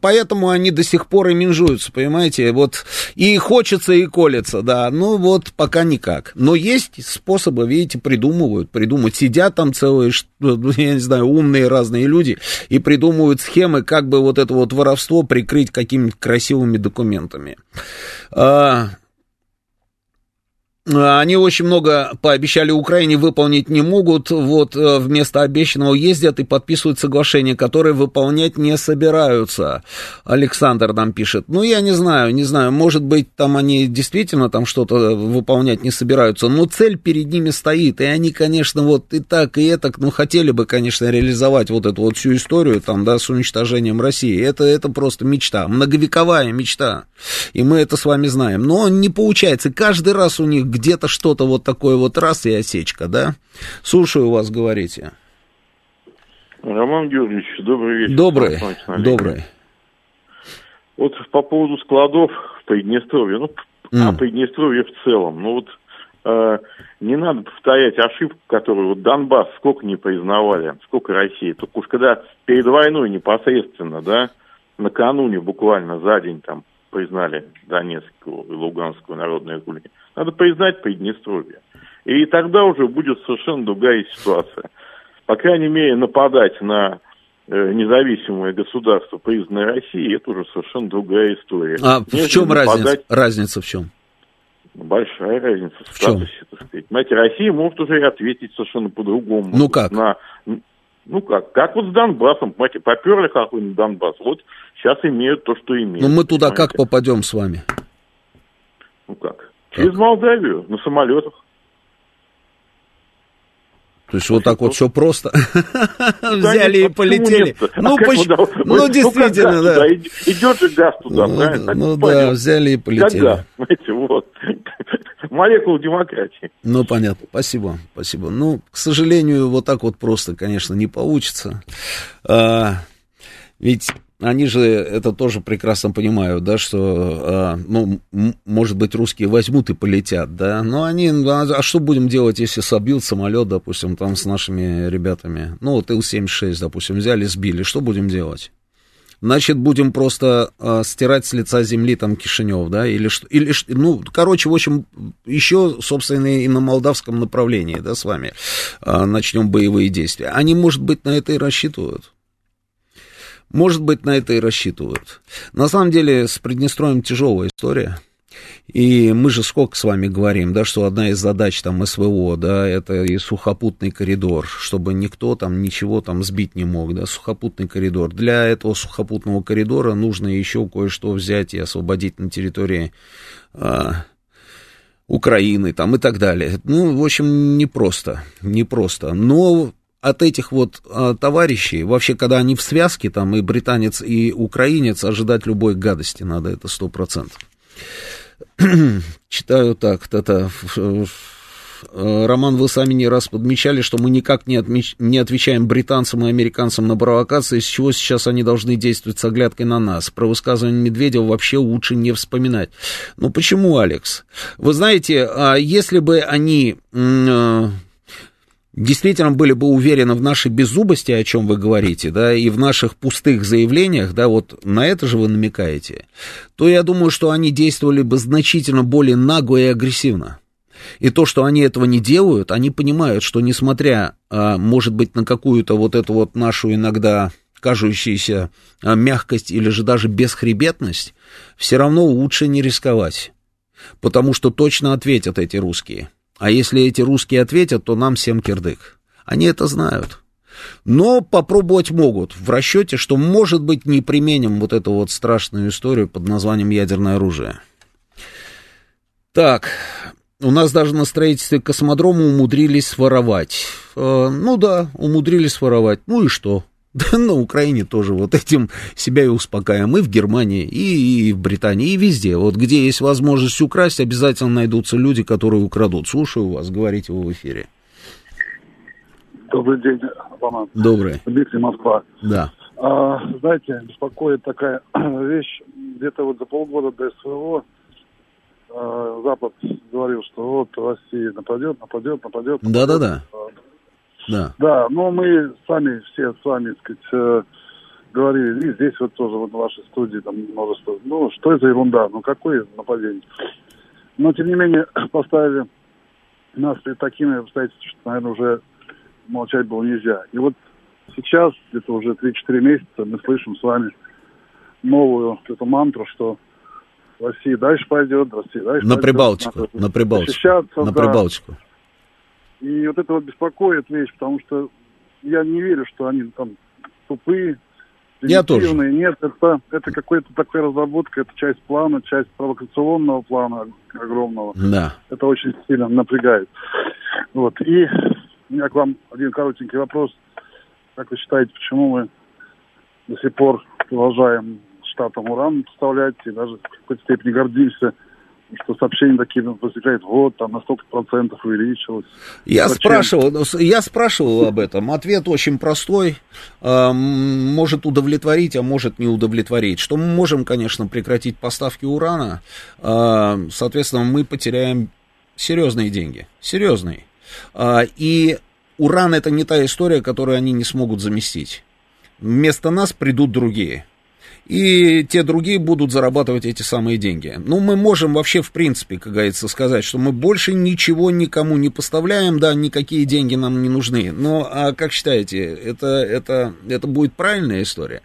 поэтому они до сих пор и менжуются, понимаете, вот и хочется, и колется, да, ну вот пока никак. Но есть способы, видите, придумывают, придумывают, сидят там целые, я не знаю, умные разные люди и придумывают схемы, как бы вот это вот воровство прикрыть какими-то красивыми документами. А, они очень много пообещали Украине, выполнить не могут. Вот э, вместо обещанного ездят и подписывают соглашения, которые выполнять не собираются. Александр нам пишет. Ну, я не знаю, не знаю. Может быть, там они действительно там что-то выполнять не собираются. Но цель перед ними стоит. И они, конечно, вот и так, и это, ну, хотели бы, конечно, реализовать вот эту вот всю историю там, да, с уничтожением России. Это, это просто мечта, многовековая мечта. И мы это с вами знаем. Но не получается. Каждый раз у них где-то что-то вот такое вот раз и осечка, да? Слушаю вас, говорите. Роман Георгиевич, добрый вечер. Добрый, добрый. Вот по поводу складов в Приднестровье, ну, mm. а Приднестровье в целом, ну вот э, не надо повторять ошибку, которую вот Донбасс сколько не признавали, сколько России. Только уж когда перед войной непосредственно, да, накануне буквально за день там признали Донецкую и Луганскую народные республики, надо признать Приднестровье. И тогда уже будет совершенно другая ситуация. По крайней мере, нападать на э, независимое государство, признанное Россией, это уже совершенно другая история. А Нежели в чем нападать... разница? Разница в чем? Большая разница в, в статусе, чем? так сказать. Знаете, Россия может уже ответить совершенно по-другому. Ну как? На, ну как, как вот с Донбассом, понимаете, поперли какой-нибудь Донбасс, вот сейчас имеют то, что имеют. Ну мы туда понимаете? как попадем с вами? Ну как? Через Молдавию, на самолетах. То есть вот так вот все просто взяли и полетели. Ну, почему? Ну, действительно, да. Идет же газ туда, правильно? Ну да, взяли и полетели. вот. Молекула демократии. Ну, понятно. Спасибо, спасибо. Ну, к сожалению, вот так вот просто, конечно, не получится. А, ведь они же это тоже прекрасно понимают, да, что, а, ну, может быть, русские возьмут и полетят, да, но они, а, а что будем делать, если собьют самолет, допустим, там с нашими ребятами, ну, вот Ил-76, допустим, взяли, сбили, что будем делать? Значит, будем просто э, стирать с лица земли там Кишинев, да, или что, или, ну, короче, в общем, еще, собственно, и на молдавском направлении, да, с вами э, начнем боевые действия. Они, может быть, на это и рассчитывают. Может быть, на это и рассчитывают. На самом деле, с Приднестровьем тяжелая история. И мы же сколько с вами говорим, да, что одна из задач там СВО, да, это и сухопутный коридор, чтобы никто там ничего там сбить не мог, да, сухопутный коридор. Для этого сухопутного коридора нужно еще кое-что взять и освободить на территории а, Украины там и так далее. Ну, в общем, непросто, непросто. Но от этих вот а, товарищей, вообще, когда они в связке, там и британец, и украинец, ожидать любой гадости надо, это сто процентов. Читаю так, это э, Роман, вы сами не раз подмечали, что мы никак не, отмеч... не отвечаем британцам и американцам на провокации, с чего сейчас они должны действовать с оглядкой на нас. Про высказывание Медведева вообще лучше не вспоминать. Ну почему, Алекс? Вы знаете, а если бы они э, действительно были бы уверены в нашей беззубости, о чем вы говорите, да, и в наших пустых заявлениях, да, вот на это же вы намекаете, то я думаю, что они действовали бы значительно более нагло и агрессивно. И то, что они этого не делают, они понимают, что несмотря, а, может быть, на какую-то вот эту вот нашу иногда кажущуюся а, мягкость или же даже бесхребетность, все равно лучше не рисковать. Потому что точно ответят эти русские. А если эти русские ответят, то нам всем кирдык. Они это знают. Но попробовать могут в расчете, что, может быть, не применим вот эту вот страшную историю под названием ядерное оружие. Так, у нас даже на строительстве космодрома умудрились своровать. Э, ну да, умудрились своровать. Ну и что? Да на Украине тоже вот этим себя и успокаиваем. И в Германии, и, и в Британии, и везде. Вот где есть возможность украсть, обязательно найдутся люди, которые украдут. Слушаю вас, говорите вы в эфире. Добрый день, Роман. Добрый. Дмитрий Москва. Да. А, знаете, беспокоит такая вещь. Где-то вот за полгода до СВО а, Запад говорил, что вот Россия нападет, нападет, нападет. Да-да-да. Да. Да, но мы сами все с вами, так сказать, э, говорили, и здесь вот тоже вот в вашей студии там множество. Ну, что это ерунда? Ну, какое нападение? Но, тем не менее, поставили нас перед такими обстоятельствами, что, наверное, уже молчать было нельзя. И вот сейчас, где-то уже 3-4 месяца, мы слышим с вами новую эту мантру, что Россия дальше пойдет, Россия дальше на пойдет. Прибалтику, на Прибалтику, на Прибалтику. Да. И вот это вот беспокоит вещь, потому что я не верю, что они там тупые, я тоже. Нет, это, это какая-то такая разработка, это часть плана, часть провокационного плана огромного. Да. Это очень сильно напрягает. Вот. И у меня к вам один коротенький вопрос. Как вы считаете, почему мы до сих пор продолжаем штатам уран поставлять и даже в какой-то степени гордимся что сообщения такие возникают, вот, там на столько процентов увеличилось. Я спрашивал, ну, я спрашивал об этом. Ответ очень простой. Э, может удовлетворить, а может не удовлетворить. Что мы можем, конечно, прекратить поставки урана. Э, соответственно, мы потеряем серьезные деньги. Серьезные. Э, и уран это не та история, которую они не смогут заместить. Вместо нас придут другие и те другие будут зарабатывать эти самые деньги. Ну, мы можем вообще, в принципе, как говорится, сказать, что мы больше ничего никому не поставляем, да, никакие деньги нам не нужны. Но, а как считаете, это, это, это будет правильная история?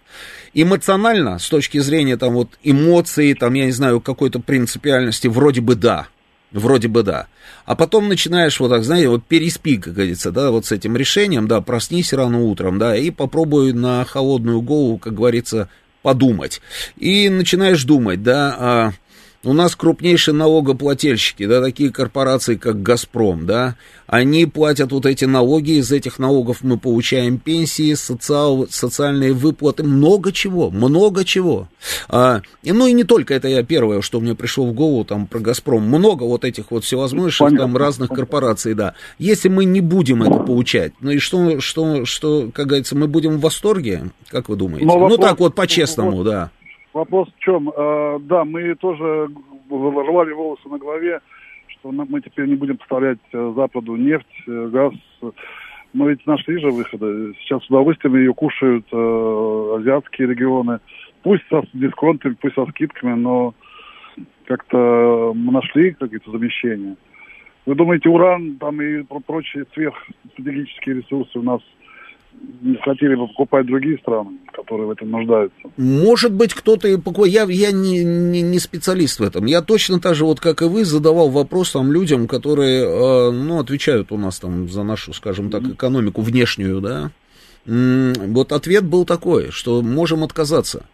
Эмоционально, с точки зрения, там, вот, эмоций, там, я не знаю, какой-то принципиальности, вроде бы да. Вроде бы да. А потом начинаешь вот так, знаете, вот переспи, как говорится, да, вот с этим решением, да, проснись рано утром, да, и попробуй на холодную голову, как говорится, подумать. И начинаешь думать, да, а, у нас крупнейшие налогоплательщики, да, такие корпорации, как «Газпром», да, они платят вот эти налоги, из этих налогов мы получаем пенсии, социал, социальные выплаты, много чего, много чего. А, и, ну и не только это я первое, что мне пришло в голову там про «Газпром», много вот этих вот всевозможных Понятно. там разных корпораций, да. Если мы не будем это получать, ну и что, что, что, как говорится, мы будем в восторге, как вы думаете? Но ну вопрос, так вот по-честному, да. Вопрос в чем? Э, да, мы тоже рвали волосы на голове, что мы теперь не будем поставлять э, Западу нефть, э, газ. Но ведь нашли же выходы. Сейчас с удовольствием ее кушают э, азиатские регионы. Пусть со дисконтами, пусть со скидками, но как-то мы нашли какие-то замещения. Вы думаете, уран там и прочие сверхстратегические ресурсы у нас не хотели бы покупать другие страны, которые в этом нуждаются. Может быть, кто-то и покупает. Я, я не, не, не специалист в этом. Я точно так же, вот как и вы, задавал вопрос там людям, которые, э, ну, отвечают у нас там за нашу, скажем так, экономику внешнюю, да. Вот ответ был такой, что можем отказаться.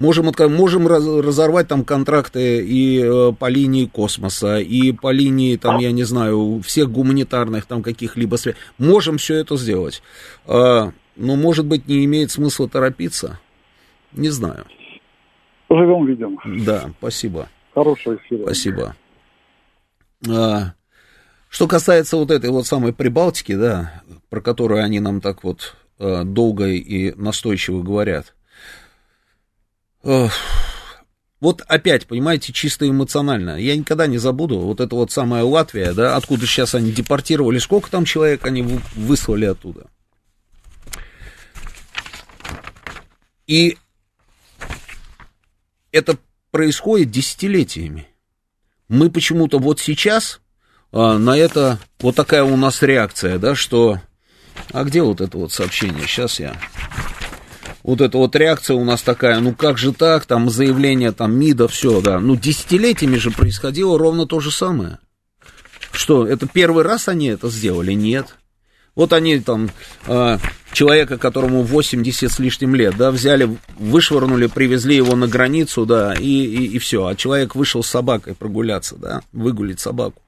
Можем, можем разорвать там контракты и э, по линии космоса, и по линии, там, я не знаю, всех гуманитарных там каких-либо связей. Можем все это сделать. А, но, может быть, не имеет смысла торопиться. Не знаю. Живем, видим. Да, спасибо. Хорошего эфира. Спасибо. А, что касается вот этой вот самой Прибалтики, да, про которую они нам так вот а, долго и настойчиво говорят – вот опять, понимаете, чисто эмоционально. Я никогда не забуду вот это вот самая Латвия, да, откуда сейчас они депортировали, сколько там человек они выслали оттуда. И это происходит десятилетиями. Мы почему-то вот сейчас а, на это вот такая у нас реакция, да, что... А где вот это вот сообщение? Сейчас я вот эта вот реакция у нас такая, ну как же так, там заявление там МИДа, все, да. Ну десятилетиями же происходило ровно то же самое. Что, это первый раз они это сделали? Нет. Вот они там, э, человека, которому 80 с лишним лет, да, взяли, вышвырнули, привезли его на границу, да, и, и, и все. А человек вышел с собакой прогуляться, да, выгулить собаку.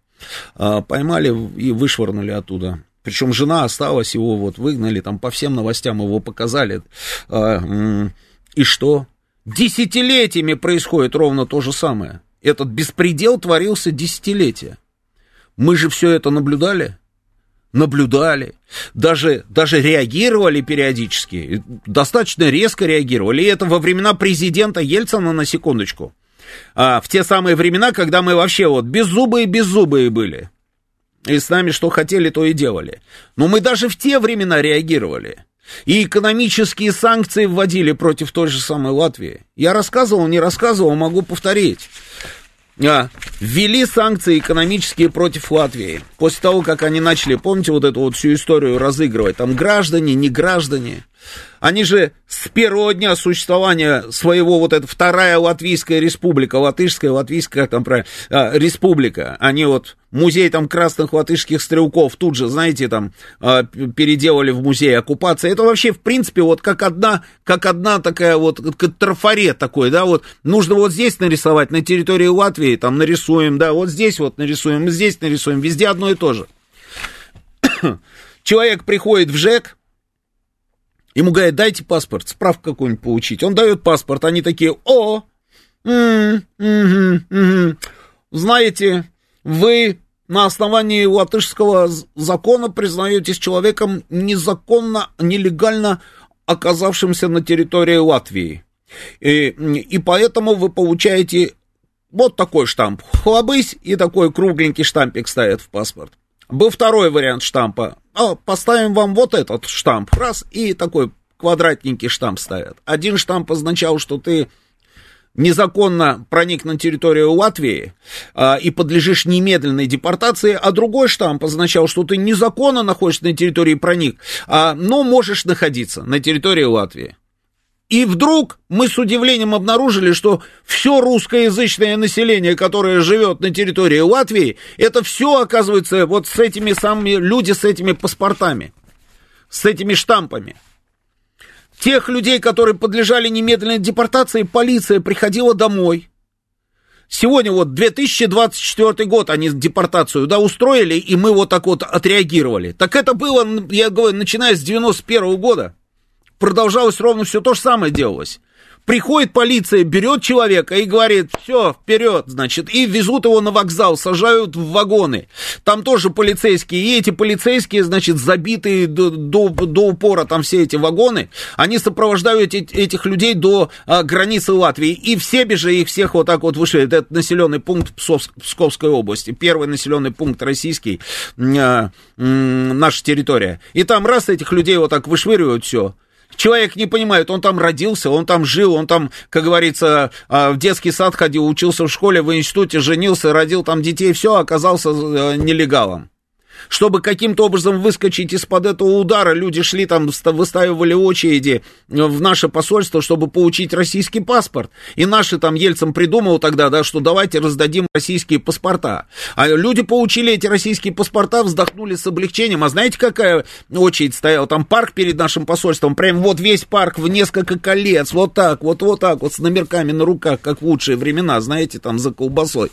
Э, поймали и вышвырнули оттуда. Причем жена осталась, его вот выгнали, там по всем новостям его показали. А, и что? Десятилетиями происходит ровно то же самое. Этот беспредел творился десятилетия. Мы же все это наблюдали. Наблюдали, даже, даже реагировали периодически, достаточно резко реагировали. И это во времена президента Ельцина, на секундочку. А, в те самые времена, когда мы вообще вот беззубые-беззубые были. И с нами что хотели, то и делали. Но мы даже в те времена реагировали. И экономические санкции вводили против той же самой Латвии. Я рассказывал, не рассказывал, могу повторить. А, ввели санкции экономические против Латвии. После того, как они начали, помните, вот эту вот всю историю разыгрывать, там граждане, не граждане. Они же с первого дня существования своего, вот эта вторая Латвийская республика, Латышская, Латвийская, как там правильно, а, республика, они вот музей там красных латышских стрелков тут же, знаете, там а, переделали в музей оккупации. Это вообще, в принципе, вот как одна, как одна такая вот, как трафарет такой, да, вот нужно вот здесь нарисовать, на территории Латвии, там нарисуем, да, вот здесь вот нарисуем, здесь нарисуем, везде одно и то же. Человек приходит в ЖЭК, Ему говорят, дайте паспорт, справку какую-нибудь получить. Он дает паспорт, они такие, о, знаете, вы на основании латышского закона признаетесь человеком незаконно, нелегально оказавшимся на территории Латвии. И, и поэтому вы получаете вот такой штамп. Хлобысь и такой кругленький штампик ставят в паспорт. Был второй вариант штампа. А, поставим вам вот этот штамп. Раз, и такой квадратненький штамп ставят. Один штамп означал, что ты незаконно проник на территорию Латвии а, и подлежишь немедленной депортации, а другой штамп означал, что ты незаконно находишься на территории проник, а, но можешь находиться на территории Латвии. И вдруг мы с удивлением обнаружили, что все русскоязычное население, которое живет на территории Латвии, это все, оказывается, вот с этими самыми, люди с этими паспортами, с этими штампами. Тех людей, которые подлежали немедленной депортации, полиция приходила домой. Сегодня вот 2024 год они депортацию, да, устроили, и мы вот так вот отреагировали. Так это было, я говорю, начиная с 91 года продолжалось ровно все то же самое делалось. Приходит полиция, берет человека и говорит, все, вперед, значит, и везут его на вокзал, сажают в вагоны. Там тоже полицейские, и эти полицейские, значит, забитые до, до, до упора, там все эти вагоны, они сопровождают эти, этих людей до а, границы Латвии, и все бежи их всех вот так вот вышли. Это населенный пункт Псковск, Псковской области, первый населенный пункт российский, а, м, наша территория. И там раз этих людей вот так вышвыривают все, Человек не понимает, он там родился, он там жил, он там, как говорится, а, в детский сад ходил, учился в школе, в институте, женился, родил там детей, все, оказался э, нелегалом чтобы каким-то образом выскочить из-под этого удара, люди шли там, выстаивали очереди в наше посольство, чтобы получить российский паспорт. И наши там Ельцин придумал тогда, да, что давайте раздадим российские паспорта. А люди получили эти российские паспорта, вздохнули с облегчением. А знаете, какая очередь стояла? Там парк перед нашим посольством, прям вот весь парк в несколько колец, вот так, вот, вот так, вот с номерками на руках, как в лучшие времена, знаете, там за колбасой.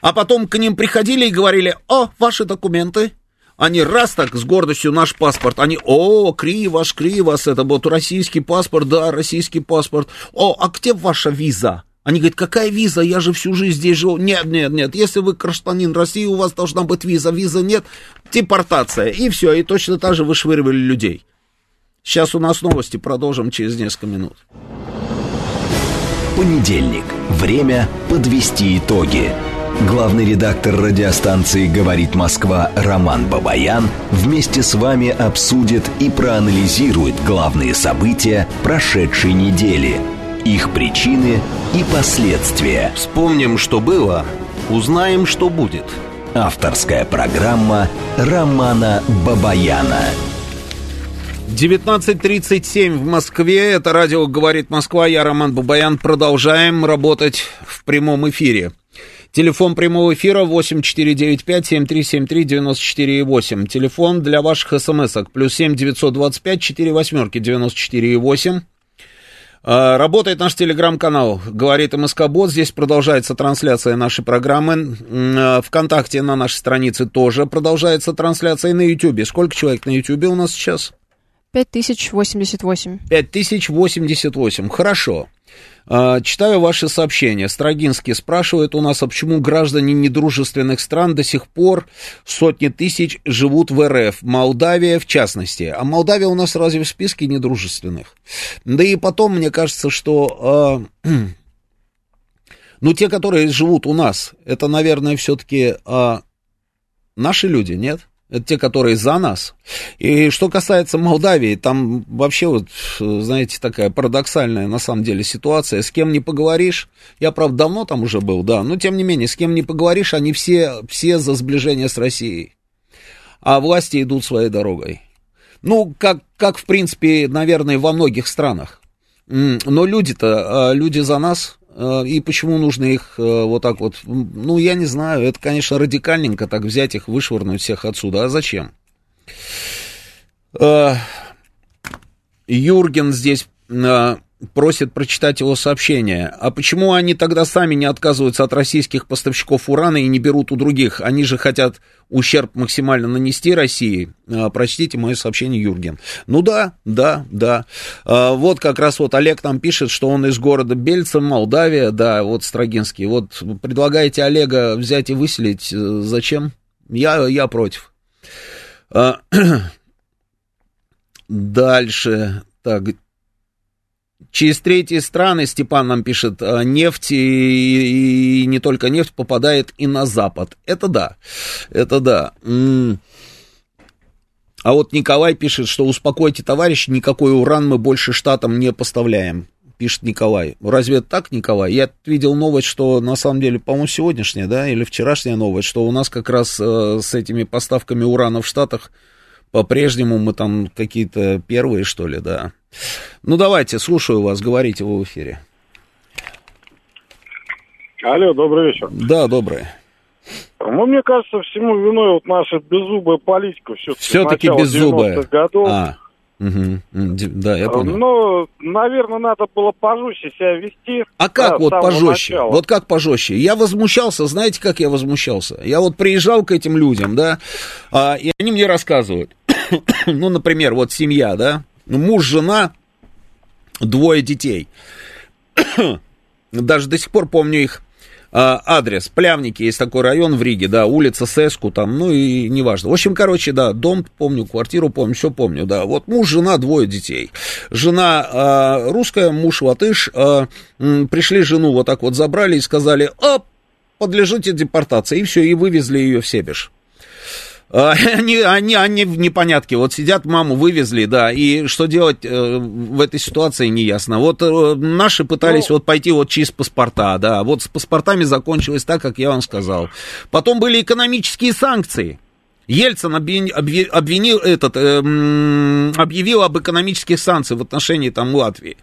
А потом к ним приходили и говорили, о, ваши документы. Они раз так с гордостью наш паспорт, они, о, криваш, кривас, это вот российский паспорт, да, российский паспорт. О, а где ваша виза? Они говорят, какая виза, я же всю жизнь здесь живу. Нет, нет, нет, если вы гражданин России, у вас должна быть виза, виза нет, депортация. И все, и точно так же вышвыривали людей. Сейчас у нас новости, продолжим через несколько минут. Понедельник. Время подвести итоги. Главный редактор радиостанции «Говорит Москва» Роман Бабаян вместе с вами обсудит и проанализирует главные события прошедшей недели, их причины и последствия. Вспомним, что было, узнаем, что будет. Авторская программа Романа Бабаяна. 19.37 в Москве. Это радио «Говорит Москва». Я Роман Бабаян. Продолжаем работать в прямом эфире. Телефон прямого эфира 8495-7373-94,8. Телефон для ваших смс-ок. Плюс 7 925 4 восьмерки 94,8. Работает наш телеграм-канал, говорит МСК Бот. Здесь продолжается трансляция нашей программы. А, Вконтакте на нашей странице тоже продолжается трансляция. И на Ютьюбе. Сколько человек на Ютьюбе у нас сейчас? 5088. 5088. Хорошо. А, читаю ваши сообщения. Строгинский спрашивает у нас, а почему граждане недружественных стран до сих пор сотни тысяч живут в РФ, Молдавия в частности. А Молдавия у нас разве в списке недружественных? Да и потом, мне кажется, что... Э, ну, те, которые живут у нас, это, наверное, все-таки э, наши люди, нет? Это те, которые за нас. И что касается Молдавии, там вообще вот, знаете, такая парадоксальная на самом деле ситуация. С кем не поговоришь, я, правда, давно там уже был, да, но тем не менее, с кем не поговоришь, они все, все за сближение с Россией. А власти идут своей дорогой. Ну, как, как в принципе, наверное, во многих странах. Но люди-то, а, люди за нас, Э, и почему нужно их э, вот так вот, ну, я не знаю, это, конечно, радикальненько так взять их, вышвырнуть всех отсюда, а зачем? Э, Юрген здесь просит прочитать его сообщение. А почему они тогда сами не отказываются от российских поставщиков урана и не берут у других? Они же хотят ущерб максимально нанести России. А, прочтите мое сообщение, Юрген. Ну да, да, да. А, вот как раз вот Олег там пишет, что он из города Бельца, Молдавия, да, вот Строгинский. Вот предлагаете Олега взять и выселить. Э, зачем? Я, я против. А, дальше. Так, Через третьи страны, Степан нам пишет, э, нефть и, и не только нефть попадает и на Запад. Это да, это да. А вот Николай пишет, что успокойте, товарищи, никакой уран мы больше штатам не поставляем. Пишет Николай. Разве это так, Николай? Я видел новость, что на самом деле, по-моему, сегодняшняя, да, или вчерашняя новость, что у нас как раз э, с этими поставками урана в Штатах по-прежнему мы там какие-то первые, что ли, да. Ну, давайте, слушаю вас, говорите вы в эфире. Алло, добрый вечер. Да, добрый. Ну, мне кажется, всему виной вот наша беззубая политика. Все-таки, все-таки беззубая. Годов. А, угу. Да, я понял. Ну, наверное, надо было пожестче себя вести. А как да, вот пожестче? Начала. Вот как пожестче? Я возмущался, знаете, как я возмущался? Я вот приезжал к этим людям, да, а, и они мне рассказывают. ну, например, вот семья, да, муж, жена, двое детей. Даже до сих пор помню их а, адрес. Плявники, есть такой район в Риге, да, улица Сеску там, ну и неважно. В общем, короче, да, дом помню, квартиру помню, все помню, да. Вот муж, жена, двое детей. Жена а, русская, муж латыш. А, пришли жену вот так вот забрали и сказали, оп, подлежите депортации. И все, и вывезли ее в Себеж. А, они, они, они в непонятке. Вот сидят, маму вывезли, да, и что делать э, в этой ситуации неясно. Вот э, наши пытались ну, вот пойти вот через паспорта, да, вот с паспортами закончилось так, как я вам сказал. Потом были экономические санкции. Ельцин обвинил этот, э, объявил об экономических санкциях в отношении там Латвии.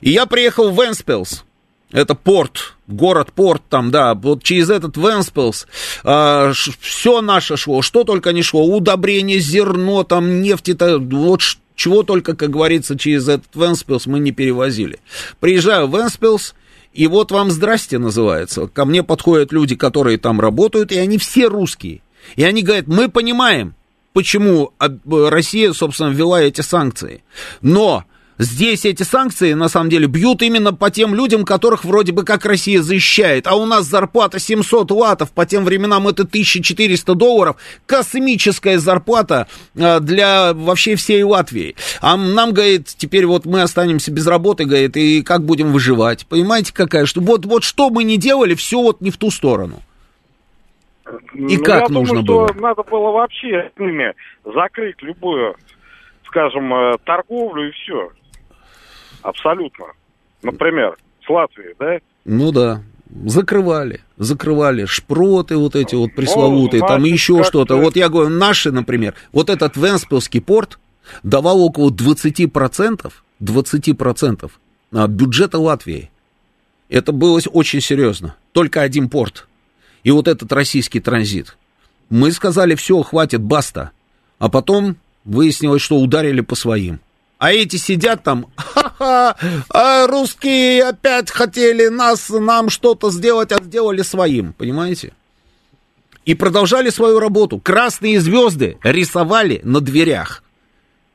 И я приехал в Вентспилс, это порт, город-порт там, да, вот через этот Вентспилс а, все наше шло, что только не шло, удобрение, зерно, там, нефть, это вот чего только, как говорится, через этот Вентспилс мы не перевозили. Приезжаю в Вентспилс, и вот вам здрасте называется. Ко мне подходят люди, которые там работают, и они все русские. И они говорят, мы понимаем, почему Россия, собственно, ввела эти санкции. Но Здесь эти санкции, на самом деле, бьют именно по тем людям, которых вроде бы как Россия защищает. А у нас зарплата 700 латов, по тем временам это 1400 долларов. Космическая зарплата а, для вообще всей Латвии. А нам, говорит, теперь вот мы останемся без работы, говорит, и как будем выживать? Понимаете, какая? Что, вот, вот что мы не делали, все вот не в ту сторону. И ну, как я нужно думаю, было? Что надо было вообще закрыть любую, скажем, э, торговлю и все. Абсолютно. Например, с Латвией, да? Ну да. Закрывали, закрывали шпроты вот эти вот пресловутые, ну, там еще что-то. Вот я говорю, наши, например, вот этот Венспилский порт давал около 20%, 20% бюджета Латвии. Это было очень серьезно. Только один порт. И вот этот российский транзит. Мы сказали, все, хватит, баста. А потом выяснилось, что ударили по своим. А эти сидят там, ха-ха, а русские опять хотели нас, нам что-то сделать, а сделали своим, понимаете? И продолжали свою работу. Красные звезды рисовали на дверях.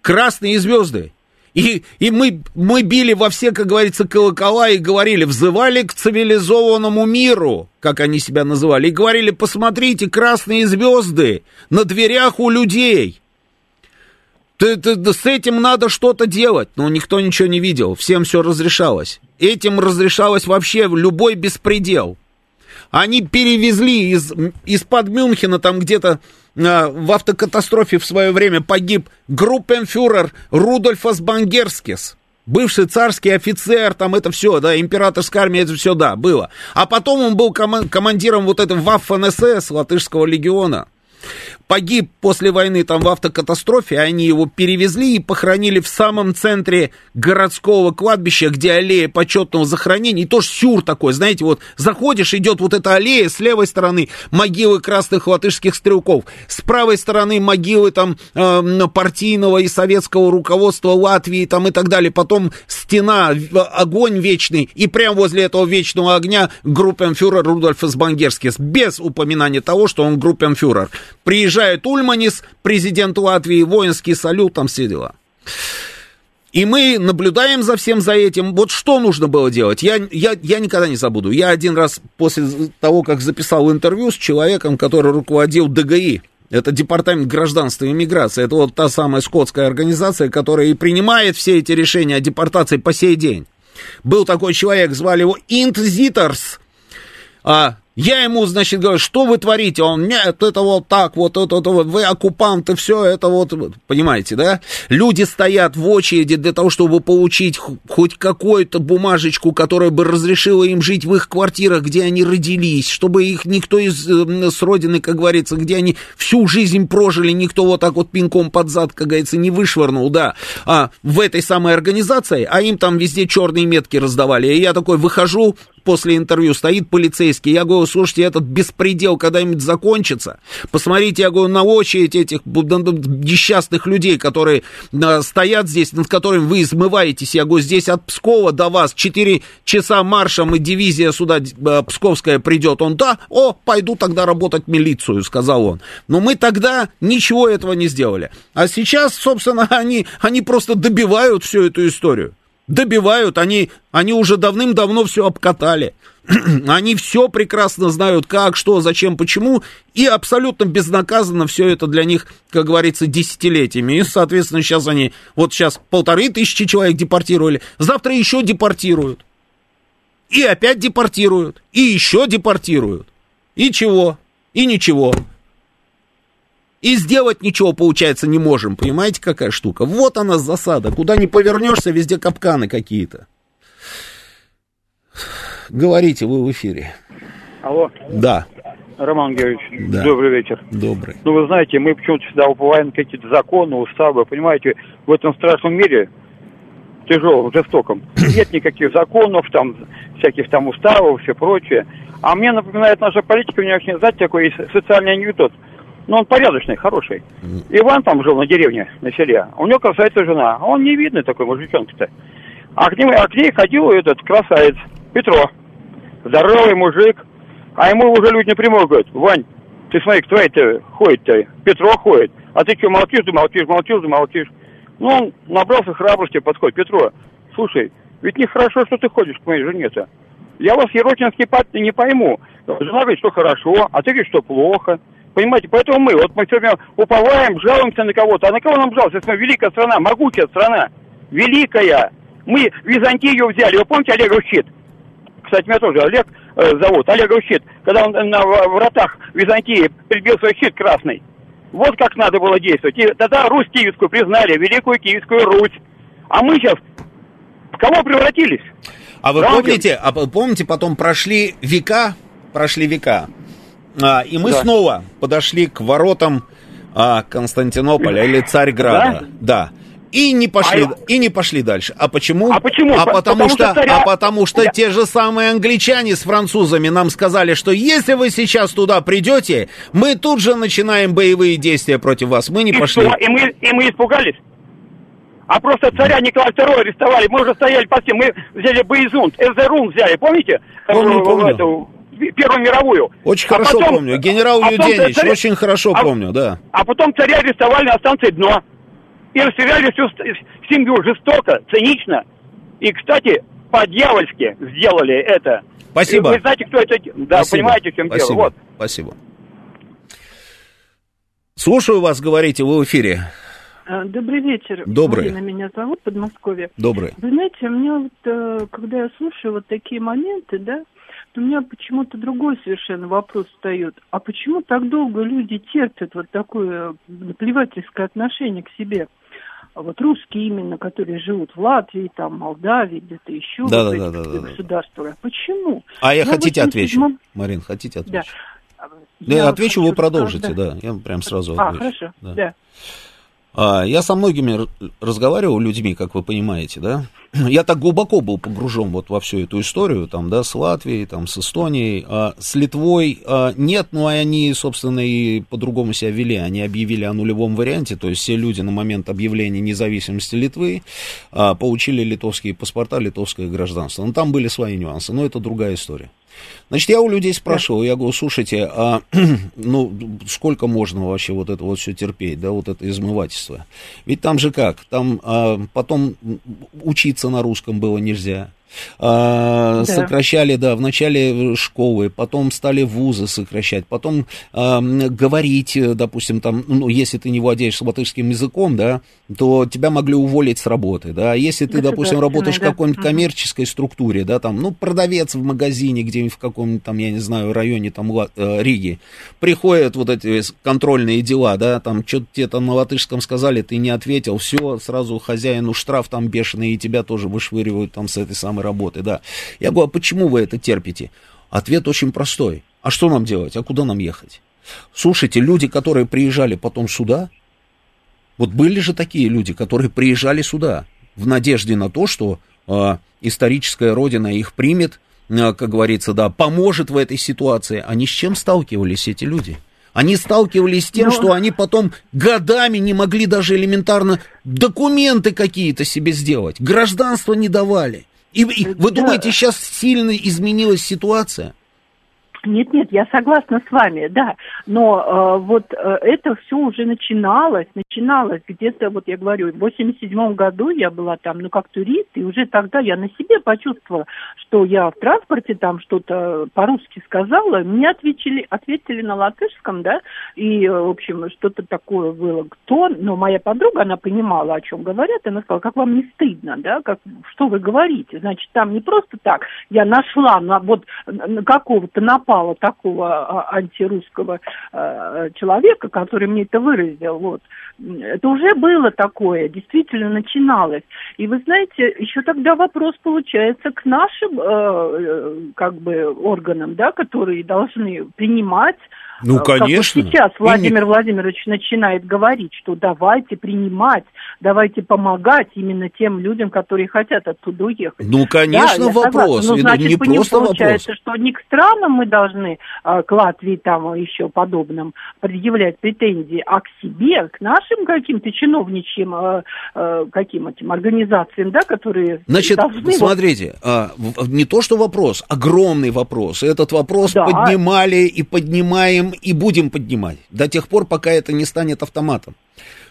Красные звезды. И, и мы, мы били во все, как говорится, колокола и говорили, взывали к цивилизованному миру, как они себя называли, и говорили, посмотрите, красные звезды на дверях у людей. С этим надо что-то делать, но никто ничего не видел, всем все разрешалось. Этим разрешалось вообще любой беспредел. Они перевезли из, из-под Мюнхена там где-то э, в автокатастрофе в свое время погиб группенфюрер Рудольфас Бангерскис. Бывший царский офицер, там это все, да, императорская армия, это все, да, было. А потом он был командиром вот этого Waffen-СС, латышского легиона. Погиб после войны там в автокатастрофе, они его перевезли и похоронили в самом центре городского кладбища, где аллея почетного захоронения, и тоже сюр такой, знаете, вот заходишь, идет вот эта аллея, с левой стороны могилы красных латышских стрелков, с правой стороны могилы там э, партийного и советского руководства Латвии там и так далее, потом стена, огонь вечный, и прямо возле этого вечного огня группенфюрер Рудольф Сбангерскис, без упоминания того, что он группенфюрер. Приезжает Ульманис, президент Латвии, воинский салют, там все дела. И мы наблюдаем за всем за этим. Вот что нужно было делать? Я, я, я никогда не забуду. Я один раз после того, как записал интервью с человеком, который руководил ДГИ, это Департамент гражданства и миграции. Это вот та самая скотская организация, которая и принимает все эти решения о депортации по сей день. Был такой человек, звали его Инт Зитерс. А, я ему, значит, говорю, что вы творите? Он, нет, это вот так, вот это, это вот, вы оккупанты, все это вот, понимаете, да? Люди стоят в очереди для того, чтобы получить хоть какую-то бумажечку, которая бы разрешила им жить в их квартирах, где они родились, чтобы их никто из э, с родины, как говорится, где они всю жизнь прожили, никто вот так вот пинком под зад, как говорится, не вышвырнул, да, а в этой самой организации, а им там везде черные метки раздавали. И я такой выхожу, после интервью стоит полицейский, я говорю, слушайте, этот беспредел когда-нибудь закончится. Посмотрите, я говорю, на очередь этих несчастных людей, которые стоят здесь, над которыми вы измываетесь. Я говорю, здесь от Пскова до вас 4 часа маршем и дивизия сюда а, Псковская придет. Он, да, о, пойду тогда работать в милицию, сказал он. Но мы тогда ничего этого не сделали. А сейчас, собственно, они, они просто добивают всю эту историю добивают, они, они уже давным-давно все обкатали. они все прекрасно знают, как, что, зачем, почему, и абсолютно безнаказанно все это для них, как говорится, десятилетиями. И, соответственно, сейчас они, вот сейчас полторы тысячи человек депортировали, завтра еще депортируют. И опять депортируют, и еще депортируют. И чего? И ничего и сделать ничего, получается, не можем. Понимаете, какая штука? Вот она засада. Куда не повернешься, везде капканы какие-то. Говорите, вы в эфире. Алло. Да. Роман Георгиевич, да. добрый вечер. Добрый. Ну, вы знаете, мы почему-то всегда уповаем какие-то законы, уставы, понимаете, в этом страшном мире, тяжелом, жестоком, нет никаких законов, там, всяких там уставов, все прочее. А мне напоминает наша политика, у меня очень, знаете, такой социальный анекдот – ну, он порядочный, хороший. Иван там жил на деревне, на селе. У него красавица жена. А он не видный такой мужичонка-то. А к, ним, а к ней ходил этот красавец, Петро. Здоровый мужик. А ему уже люди напрямую говорят, Вань, ты смотри, кто это ходит-то? Петро ходит. А ты что, молчишь, ты молчишь, молчишь, ты молчишь. Ну, он набрался храбрости, подходит. Петро, слушай, ведь нехорошо, что ты ходишь к моей жене-то. Я вас, Еротинский, не пойму. Жена говорит, что хорошо, а ты говоришь, что плохо. Понимаете, поэтому мы, вот мы все время уповаем, жалуемся на кого-то. А на кого нам жаловаться, если мы великая страна, могучая страна, великая. Мы Византию взяли, вы помните Олегов щит? Кстати, меня тоже Олег э, зовут, Олегов щит. Когда он на вратах Византии прибил свой щит красный. Вот как надо было действовать. И тогда Русь Киевскую признали, Великую Киевскую Русь. А мы сейчас в кого превратились? А вы помните, а помните, потом прошли века, прошли века, а, и мы да. снова подошли к воротам а, Константинополя или Царьграда. Да. да. И не пошли, а... и не пошли дальше. А почему? А почему? А потому, потому что, что царя... а потому что да. те же самые англичане с французами нам сказали, что если вы сейчас туда придете, мы тут же начинаем боевые действия против вас. Мы не и пошли. Что? И мы, и мы испугались. А просто царя Николая II арестовали. Мы уже стояли по всем. Мы взяли Боизунд, Эзерун взяли, помните? Помню, помню. Эту, Первую мировую. Очень а хорошо потом, помню. Генерал а Юденич, царя, очень хорошо а, помню, да. А потом царя арестовали на станции «Дно». И расстреляли всю семью жестоко, цинично. И, кстати, по-дьявольски сделали это. Спасибо. Вы знаете, кто это... Да, Спасибо. понимаете, в чем Спасибо. дело. Вот. Спасибо. Слушаю вас, говорите, вы в эфире. А, добрый вечер. Добрый. Марина меня зовут, Подмосковье. Добрый. Вы знаете, мне вот, э, когда я слушаю вот такие моменты, да, у меня почему-то другой совершенно вопрос встает. А почему так долго люди терпят вот такое наплевательское отношение к себе? А вот русские именно, которые живут в Латвии, там, Молдавии, где-то еще, да, вот да, да, да, государствах. Да, Почему? А я, я хотите отвечу, Марин, хотите отвечу? Да. Да, я отвечу, вы продолжите, сказать, да. да. Я прям сразу а, отвечу. А, хорошо, да. да. А, я со многими разговаривал людьми, как вы понимаете, да. Я так глубоко был погружен вот во всю эту историю, там, да, с Латвией, там, с Эстонией, а с Литвой а, нет, но они, собственно, и по-другому себя вели. Они объявили о нулевом варианте, то есть все люди на момент объявления независимости Литвы получили литовские паспорта, литовское гражданство. Но там были свои нюансы, но это другая история. Значит, я у людей спрашивал, я говорю, слушайте, а ну, сколько можно вообще вот это вот все терпеть, да, вот это измывательство? Ведь там же как, там а, потом учиться на русском было нельзя, да. сокращали, да, в начале школы, потом стали вузы сокращать, потом а, говорить, допустим, там, ну, если ты не владеешь латышским языком, да, то тебя могли уволить с работы, да, а если ты, допустим, работаешь да. в какой-нибудь коммерческой структуре, да, там, ну, продавец в магазине где-нибудь в каком-нибудь там, я не знаю, районе там э, Риги, приходят вот эти контрольные дела, да, там, что-то тебе там на латышском сказали, ты не ответил, все, сразу хозяину штраф там бешеный, и тебя тоже вышвыривают там с этой самой работы, да. Я говорю, а почему вы это терпите? Ответ очень простой. А что нам делать? А куда нам ехать? Слушайте, люди, которые приезжали потом сюда, вот были же такие люди, которые приезжали сюда в надежде на то, что э, историческая родина их примет, э, как говорится, да, поможет в этой ситуации. Они с чем сталкивались, эти люди? Они сталкивались с тем, Но... что они потом годами не могли даже элементарно документы какие-то себе сделать, гражданство не давали. И, и вы думаете, сейчас сильно изменилась ситуация? Нет, нет, я согласна с вами, да. Но э, вот э, это все уже начиналось, начиналось где-то, вот я говорю, в 87 году я была там, ну, как турист, и уже тогда я на себе почувствовала, что я в транспорте там что-то по-русски сказала, мне ответили, ответили на латышском, да, и, в общем, что-то такое было. Кто? Но моя подруга, она понимала, о чем говорят, она сказала, как вам не стыдно, да, как, что вы говорите? Значит, там не просто так, я нашла на, вот какого-то напада, попало такого а, антирусского э, человека, который мне это выразил. Вот. Это уже было такое, действительно начиналось. И вы знаете, еще тогда вопрос получается к нашим э, э как бы органам, да, которые должны принимать ну, конечно. Как вот сейчас Владимир не... Владимирович начинает говорить, что давайте принимать, давайте помогать именно тем людям, которые хотят оттуда уехать. Ну, конечно, да, вопрос. Но, значит, не по ним получается, вопрос. что не к странам мы должны, а, к Латвии там еще подобным, предъявлять претензии, а к себе, к нашим каким-то чиновничьим, а, а, каким этим организациям, да, которые Значит, должны... смотрите, не то, что вопрос, огромный вопрос. Этот вопрос да. поднимали и поднимаем и будем поднимать до тех пор, пока это не станет автоматом.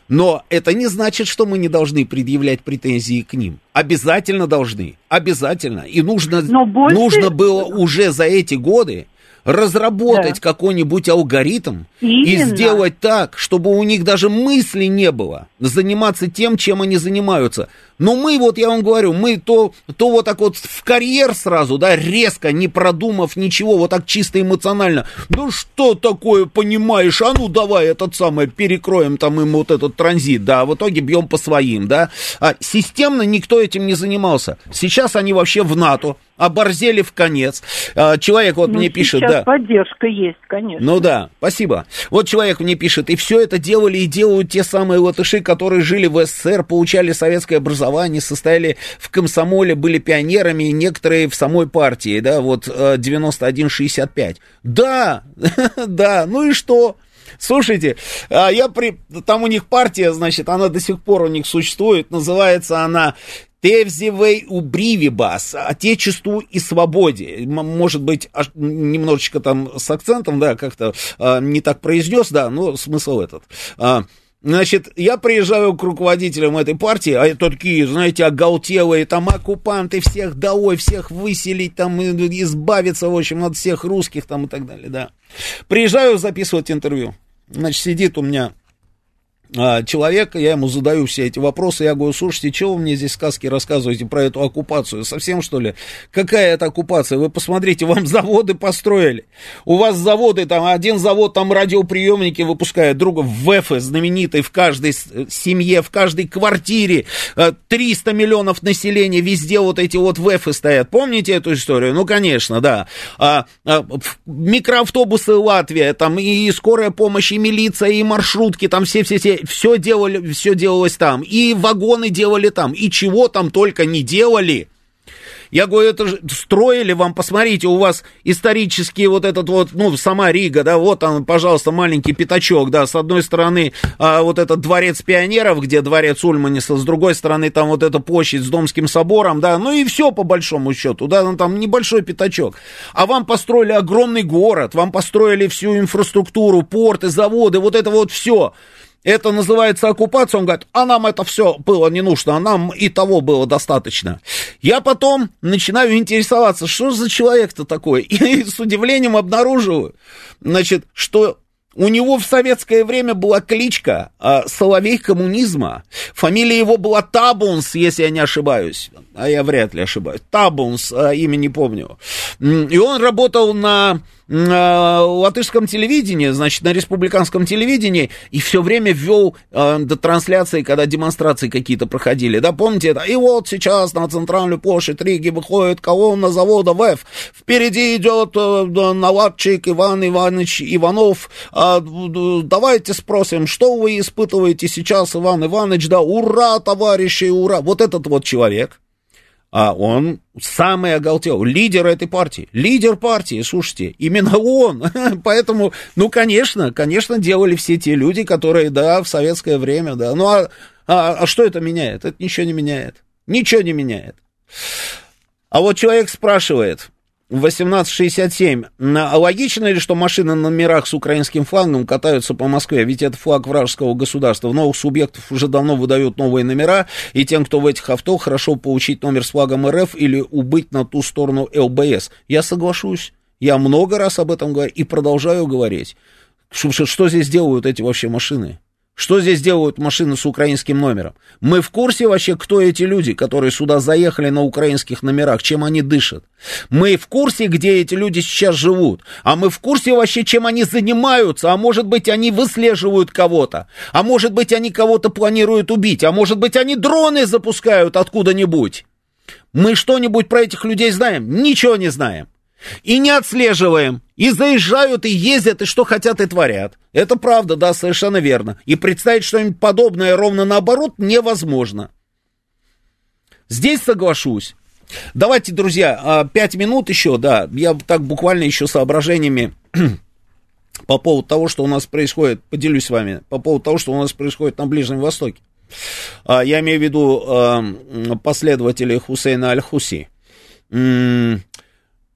Но это не значит, что мы не должны предъявлять претензии к ним. Обязательно должны, обязательно. И нужно, больше... нужно было уже за эти годы разработать да. какой-нибудь алгоритм Именно. и сделать так, чтобы у них даже мысли не было заниматься тем, чем они занимаются. Но мы, вот я вам говорю, мы то, то вот так вот в карьер сразу, да, резко, не продумав ничего, вот так чисто эмоционально. Ну что такое, понимаешь, а ну давай этот самый перекроем там им вот этот транзит, да, в итоге бьем по своим, да. А системно никто этим не занимался. Сейчас они вообще в НАТО, оборзели в конец. А, человек вот ну, мне пишет, да. поддержка есть, конечно. Ну да, спасибо. Вот человек мне пишет, и все это делали и делают те самые латыши, которые жили в СССР, получали советское образование, состояли в комсомоле, были пионерами, некоторые в самой партии, да, вот 91-65. Э, да, да, ну и что? Слушайте, а я при... Там у них партия, значит, она до сих пор у них существует. Называется она Тевзивей убривибас, отечеству и свободе. Может быть, немножечко там с акцентом, да, как-то а, не так произнес, да, но смысл этот. А, Значит, я приезжаю к руководителям этой партии, а это такие, знаете, оголтелые, там, оккупанты, всех долой, всех выселить, там, избавиться, в общем, от всех русских, там, и так далее, да. Приезжаю записывать интервью. Значит, сидит у меня а, человека, я ему задаю все эти вопросы, я говорю, слушайте, что вы мне здесь сказки рассказываете про эту оккупацию? Совсем что ли? Какая это оккупация? Вы посмотрите, вам заводы построили. У вас заводы, там один завод там радиоприемники выпускает, друга в ВЭФ знаменитый в каждой семье, в каждой квартире, 300 э, миллионов населения, везде вот эти вот ВЭФы стоят. Помните эту историю? Ну, конечно, да. А, а, микроавтобусы Латвия, там и скорая помощь, и милиция, и маршрутки, там все-все-все все делали, все делалось там, и вагоны делали там, и чего там только не делали. Я говорю, это же строили вам, посмотрите, у вас исторический вот этот вот, ну, сама Рига, да, вот он, пожалуйста, маленький пятачок, да, с одной стороны а, вот этот дворец пионеров, где дворец Ульманиса, с другой стороны там вот эта площадь с Домским собором, да, ну и все по большому счету, да, ну там небольшой пятачок. А вам построили огромный город, вам построили всю инфраструктуру, порты, заводы, вот это вот все. Это называется оккупация. Он говорит, а нам это все было не нужно, а нам и того было достаточно. Я потом начинаю интересоваться, что за человек-то такой. И с удивлением обнаруживаю, значит, что у него в советское время была кличка а, Соловей коммунизма. Фамилия его была Табунс, если я не ошибаюсь. А я вряд ли ошибаюсь. Табунс, а, имя не помню. И он работал на латышском телевидении, значит, на республиканском телевидении, и все время ввел э, до трансляции, когда демонстрации какие-то проходили, да, помните это? И вот сейчас на центральную площадь Риги выходит колонна завода ВЭФ, впереди идет э, наладчик Иван Иванович Иванов, э, давайте спросим, что вы испытываете сейчас, Иван Иванович, да, ура, товарищи, ура, вот этот вот человек, а он самый оголтел, лидер этой партии, лидер партии, слушайте, именно он, поэтому, ну, конечно, конечно, делали все те люди, которые, да, в советское время, да, ну, а, а, а что это меняет? Это ничего не меняет, ничего не меняет. А вот человек спрашивает, 1867. Логично ли, что машины на номерах с украинским флагом катаются по Москве? Ведь это флаг вражеского государства. В новых субъектов уже давно выдают новые номера, и тем, кто в этих авто, хорошо получить номер с флагом РФ или убыть на ту сторону ЛБС. Я соглашусь. Я много раз об этом говорю и продолжаю говорить. Что, что здесь делают эти вообще машины? Что здесь делают машины с украинским номером? Мы в курсе вообще, кто эти люди, которые сюда заехали на украинских номерах, чем они дышат? Мы в курсе, где эти люди сейчас живут? А мы в курсе вообще, чем они занимаются? А может быть, они выслеживают кого-то? А может быть, они кого-то планируют убить? А может быть, они дроны запускают откуда-нибудь? Мы что-нибудь про этих людей знаем? Ничего не знаем. И не отслеживаем. И заезжают, и ездят, и что хотят, и творят. Это правда, да, совершенно верно. И представить что-нибудь подобное ровно наоборот невозможно. Здесь соглашусь. Давайте, друзья, а, пять минут еще, да, я так буквально еще соображениями по поводу того, что у нас происходит, поделюсь с вами, по поводу того, что у нас происходит на Ближнем Востоке. А, я имею в виду а, последователей Хусейна Аль-Хуси.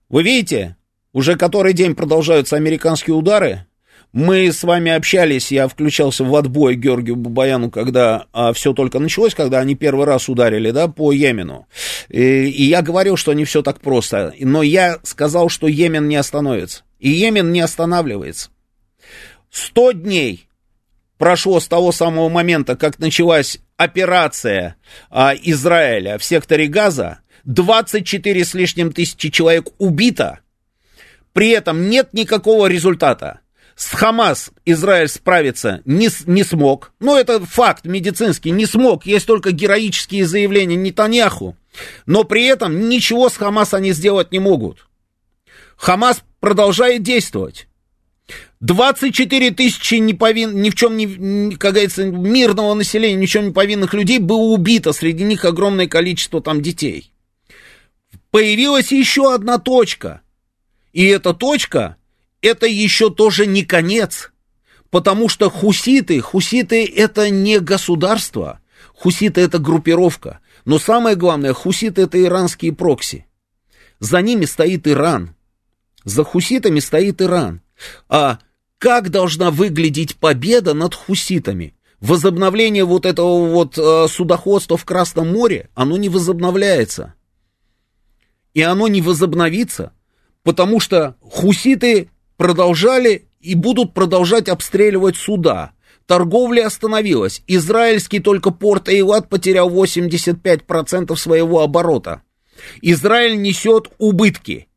Вы видите, уже который день продолжаются американские удары. Мы с вами общались, я включался в отбой Георгию Бабаяну, когда а, все только началось, когда они первый раз ударили, да, по Йемену. И, и я говорил, что не все так просто. Но я сказал, что Йемен не остановится. И Йемен не останавливается. Сто дней прошло с того самого момента, как началась операция а, Израиля в секторе Газа, 24 с лишним тысячи человек убито, при этом нет никакого результата. С Хамас Израиль справиться не, не смог. Ну, это факт медицинский, не смог. Есть только героические заявления Нетаньяху. Но при этом ничего с Хамас они сделать не могут. Хамас продолжает действовать. 24 тысячи неповин, ни в чем не, как говорится, мирного населения, ни в чем не повинных людей было убито. Среди них огромное количество там детей появилась еще одна точка. И эта точка, это еще тоже не конец. Потому что хуситы, хуситы это не государство, хуситы это группировка. Но самое главное, хуситы это иранские прокси. За ними стоит Иран. За хуситами стоит Иран. А как должна выглядеть победа над хуситами? Возобновление вот этого вот э, судоходства в Красном море, оно не возобновляется и оно не возобновится, потому что хуситы продолжали и будут продолжать обстреливать суда. торговля остановилась. Израильский только порт Эйлат потерял 85% своего оборота. Израиль несет убытки.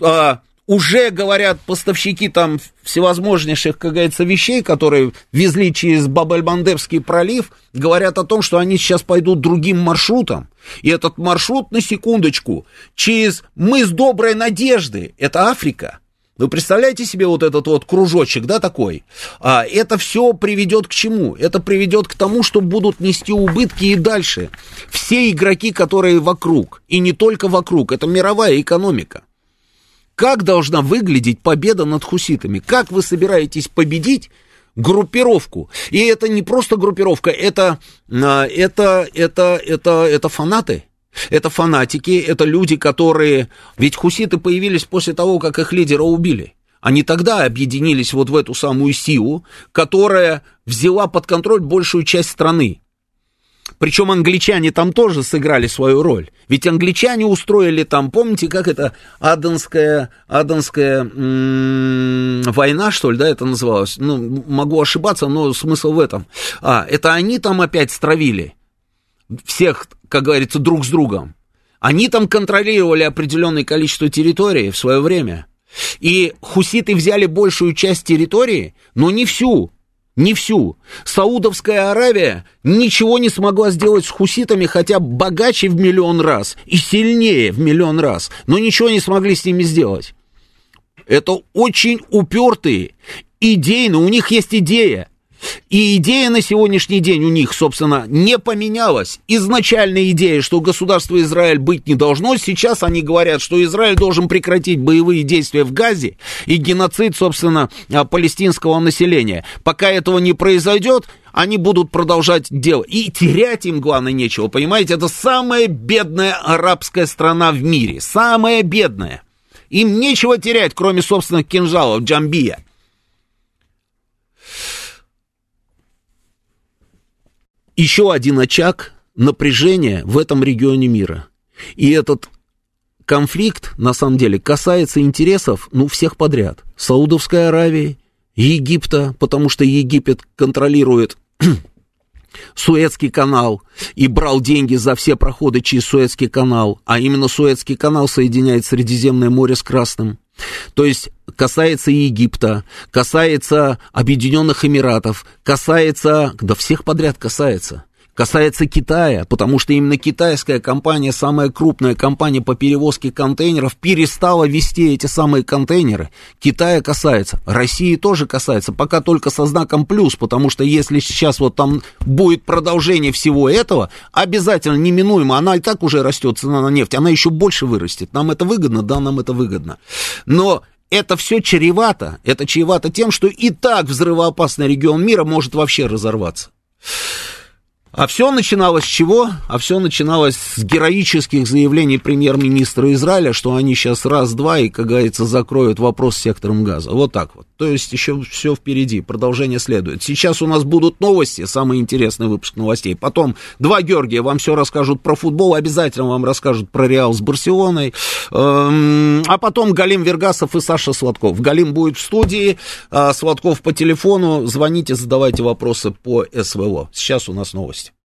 А, уже говорят поставщики там всевозможнейших, как говорится, вещей, которые везли через Бабель-Мандебский пролив, говорят о том, что они сейчас пойдут другим маршрутом. И этот маршрут, на секундочку, через мыс Доброй Надежды, это Африка. Вы представляете себе вот этот вот кружочек, да, такой? А, это все приведет к чему? Это приведет к тому, что будут нести убытки и дальше. Все игроки, которые вокруг, и не только вокруг, это мировая экономика. Как должна выглядеть победа над хуситами? Как вы собираетесь победить группировку? И это не просто группировка, это, а, это, это, это, это фанаты. Это фанатики, это люди, которые... Ведь хуситы появились после того, как их лидера убили. Они тогда объединились вот в эту самую силу, которая взяла под контроль большую часть страны. Причем англичане там тоже сыграли свою роль. Ведь англичане устроили там, помните, как это Аденская, Аденская война, что ли, да, это называлось? Ну, могу ошибаться, но смысл в этом. А, это они там опять стравили всех, как говорится, друг с другом. Они там контролировали определенное количество территории в свое время. И хуситы взяли большую часть территории, но не всю не всю. Саудовская Аравия ничего не смогла сделать с хуситами, хотя богаче в миллион раз и сильнее в миллион раз, но ничего не смогли с ними сделать. Это очень упертые, идейно, у них есть идея. И идея на сегодняшний день у них, собственно, не поменялась. Изначальная идея, что государство Израиль быть не должно, сейчас они говорят, что Израиль должен прекратить боевые действия в Газе и геноцид, собственно, а, палестинского населения. Пока этого не произойдет, они будут продолжать делать. И терять им, главное, нечего, понимаете? Это самая бедная арабская страна в мире. Самая бедная. Им нечего терять, кроме, собственно, кинжалов Джамбия. Еще один очаг напряжения в этом регионе мира. И этот конфликт, на самом деле, касается интересов, ну, всех подряд. Саудовской Аравии, Египта, потому что Египет контролирует Суэцкий канал и брал деньги за все проходы через Суэцкий канал, а именно Суэцкий канал соединяет Средиземное море с Красным. То есть касается Египта, касается Объединенных Эмиратов, касается, да всех подряд касается. Касается Китая, потому что именно китайская компания, самая крупная компания по перевозке контейнеров, перестала вести эти самые контейнеры. Китая касается, России тоже касается, пока только со знаком плюс, потому что если сейчас вот там будет продолжение всего этого, обязательно, неминуемо, она и так уже растет, цена на нефть, она еще больше вырастет. Нам это выгодно? Да, нам это выгодно. Но это все чревато. Это чревато тем, что и так взрывоопасный регион мира может вообще разорваться. А все начиналось с чего? А все начиналось с героических заявлений премьер-министра Израиля, что они сейчас раз-два и, как говорится, закроют вопрос с сектором газа. Вот так вот. То есть еще все впереди, продолжение следует. Сейчас у нас будут новости, самый интересный выпуск новостей. Потом два Георгия вам все расскажут про футбол, обязательно вам расскажут про Реал с Барселоной. Эм, а потом Галим Вергасов и Саша Сладков. Галим будет в студии, а Сладков по телефону. Звоните, задавайте вопросы по СВО. Сейчас у нас новости.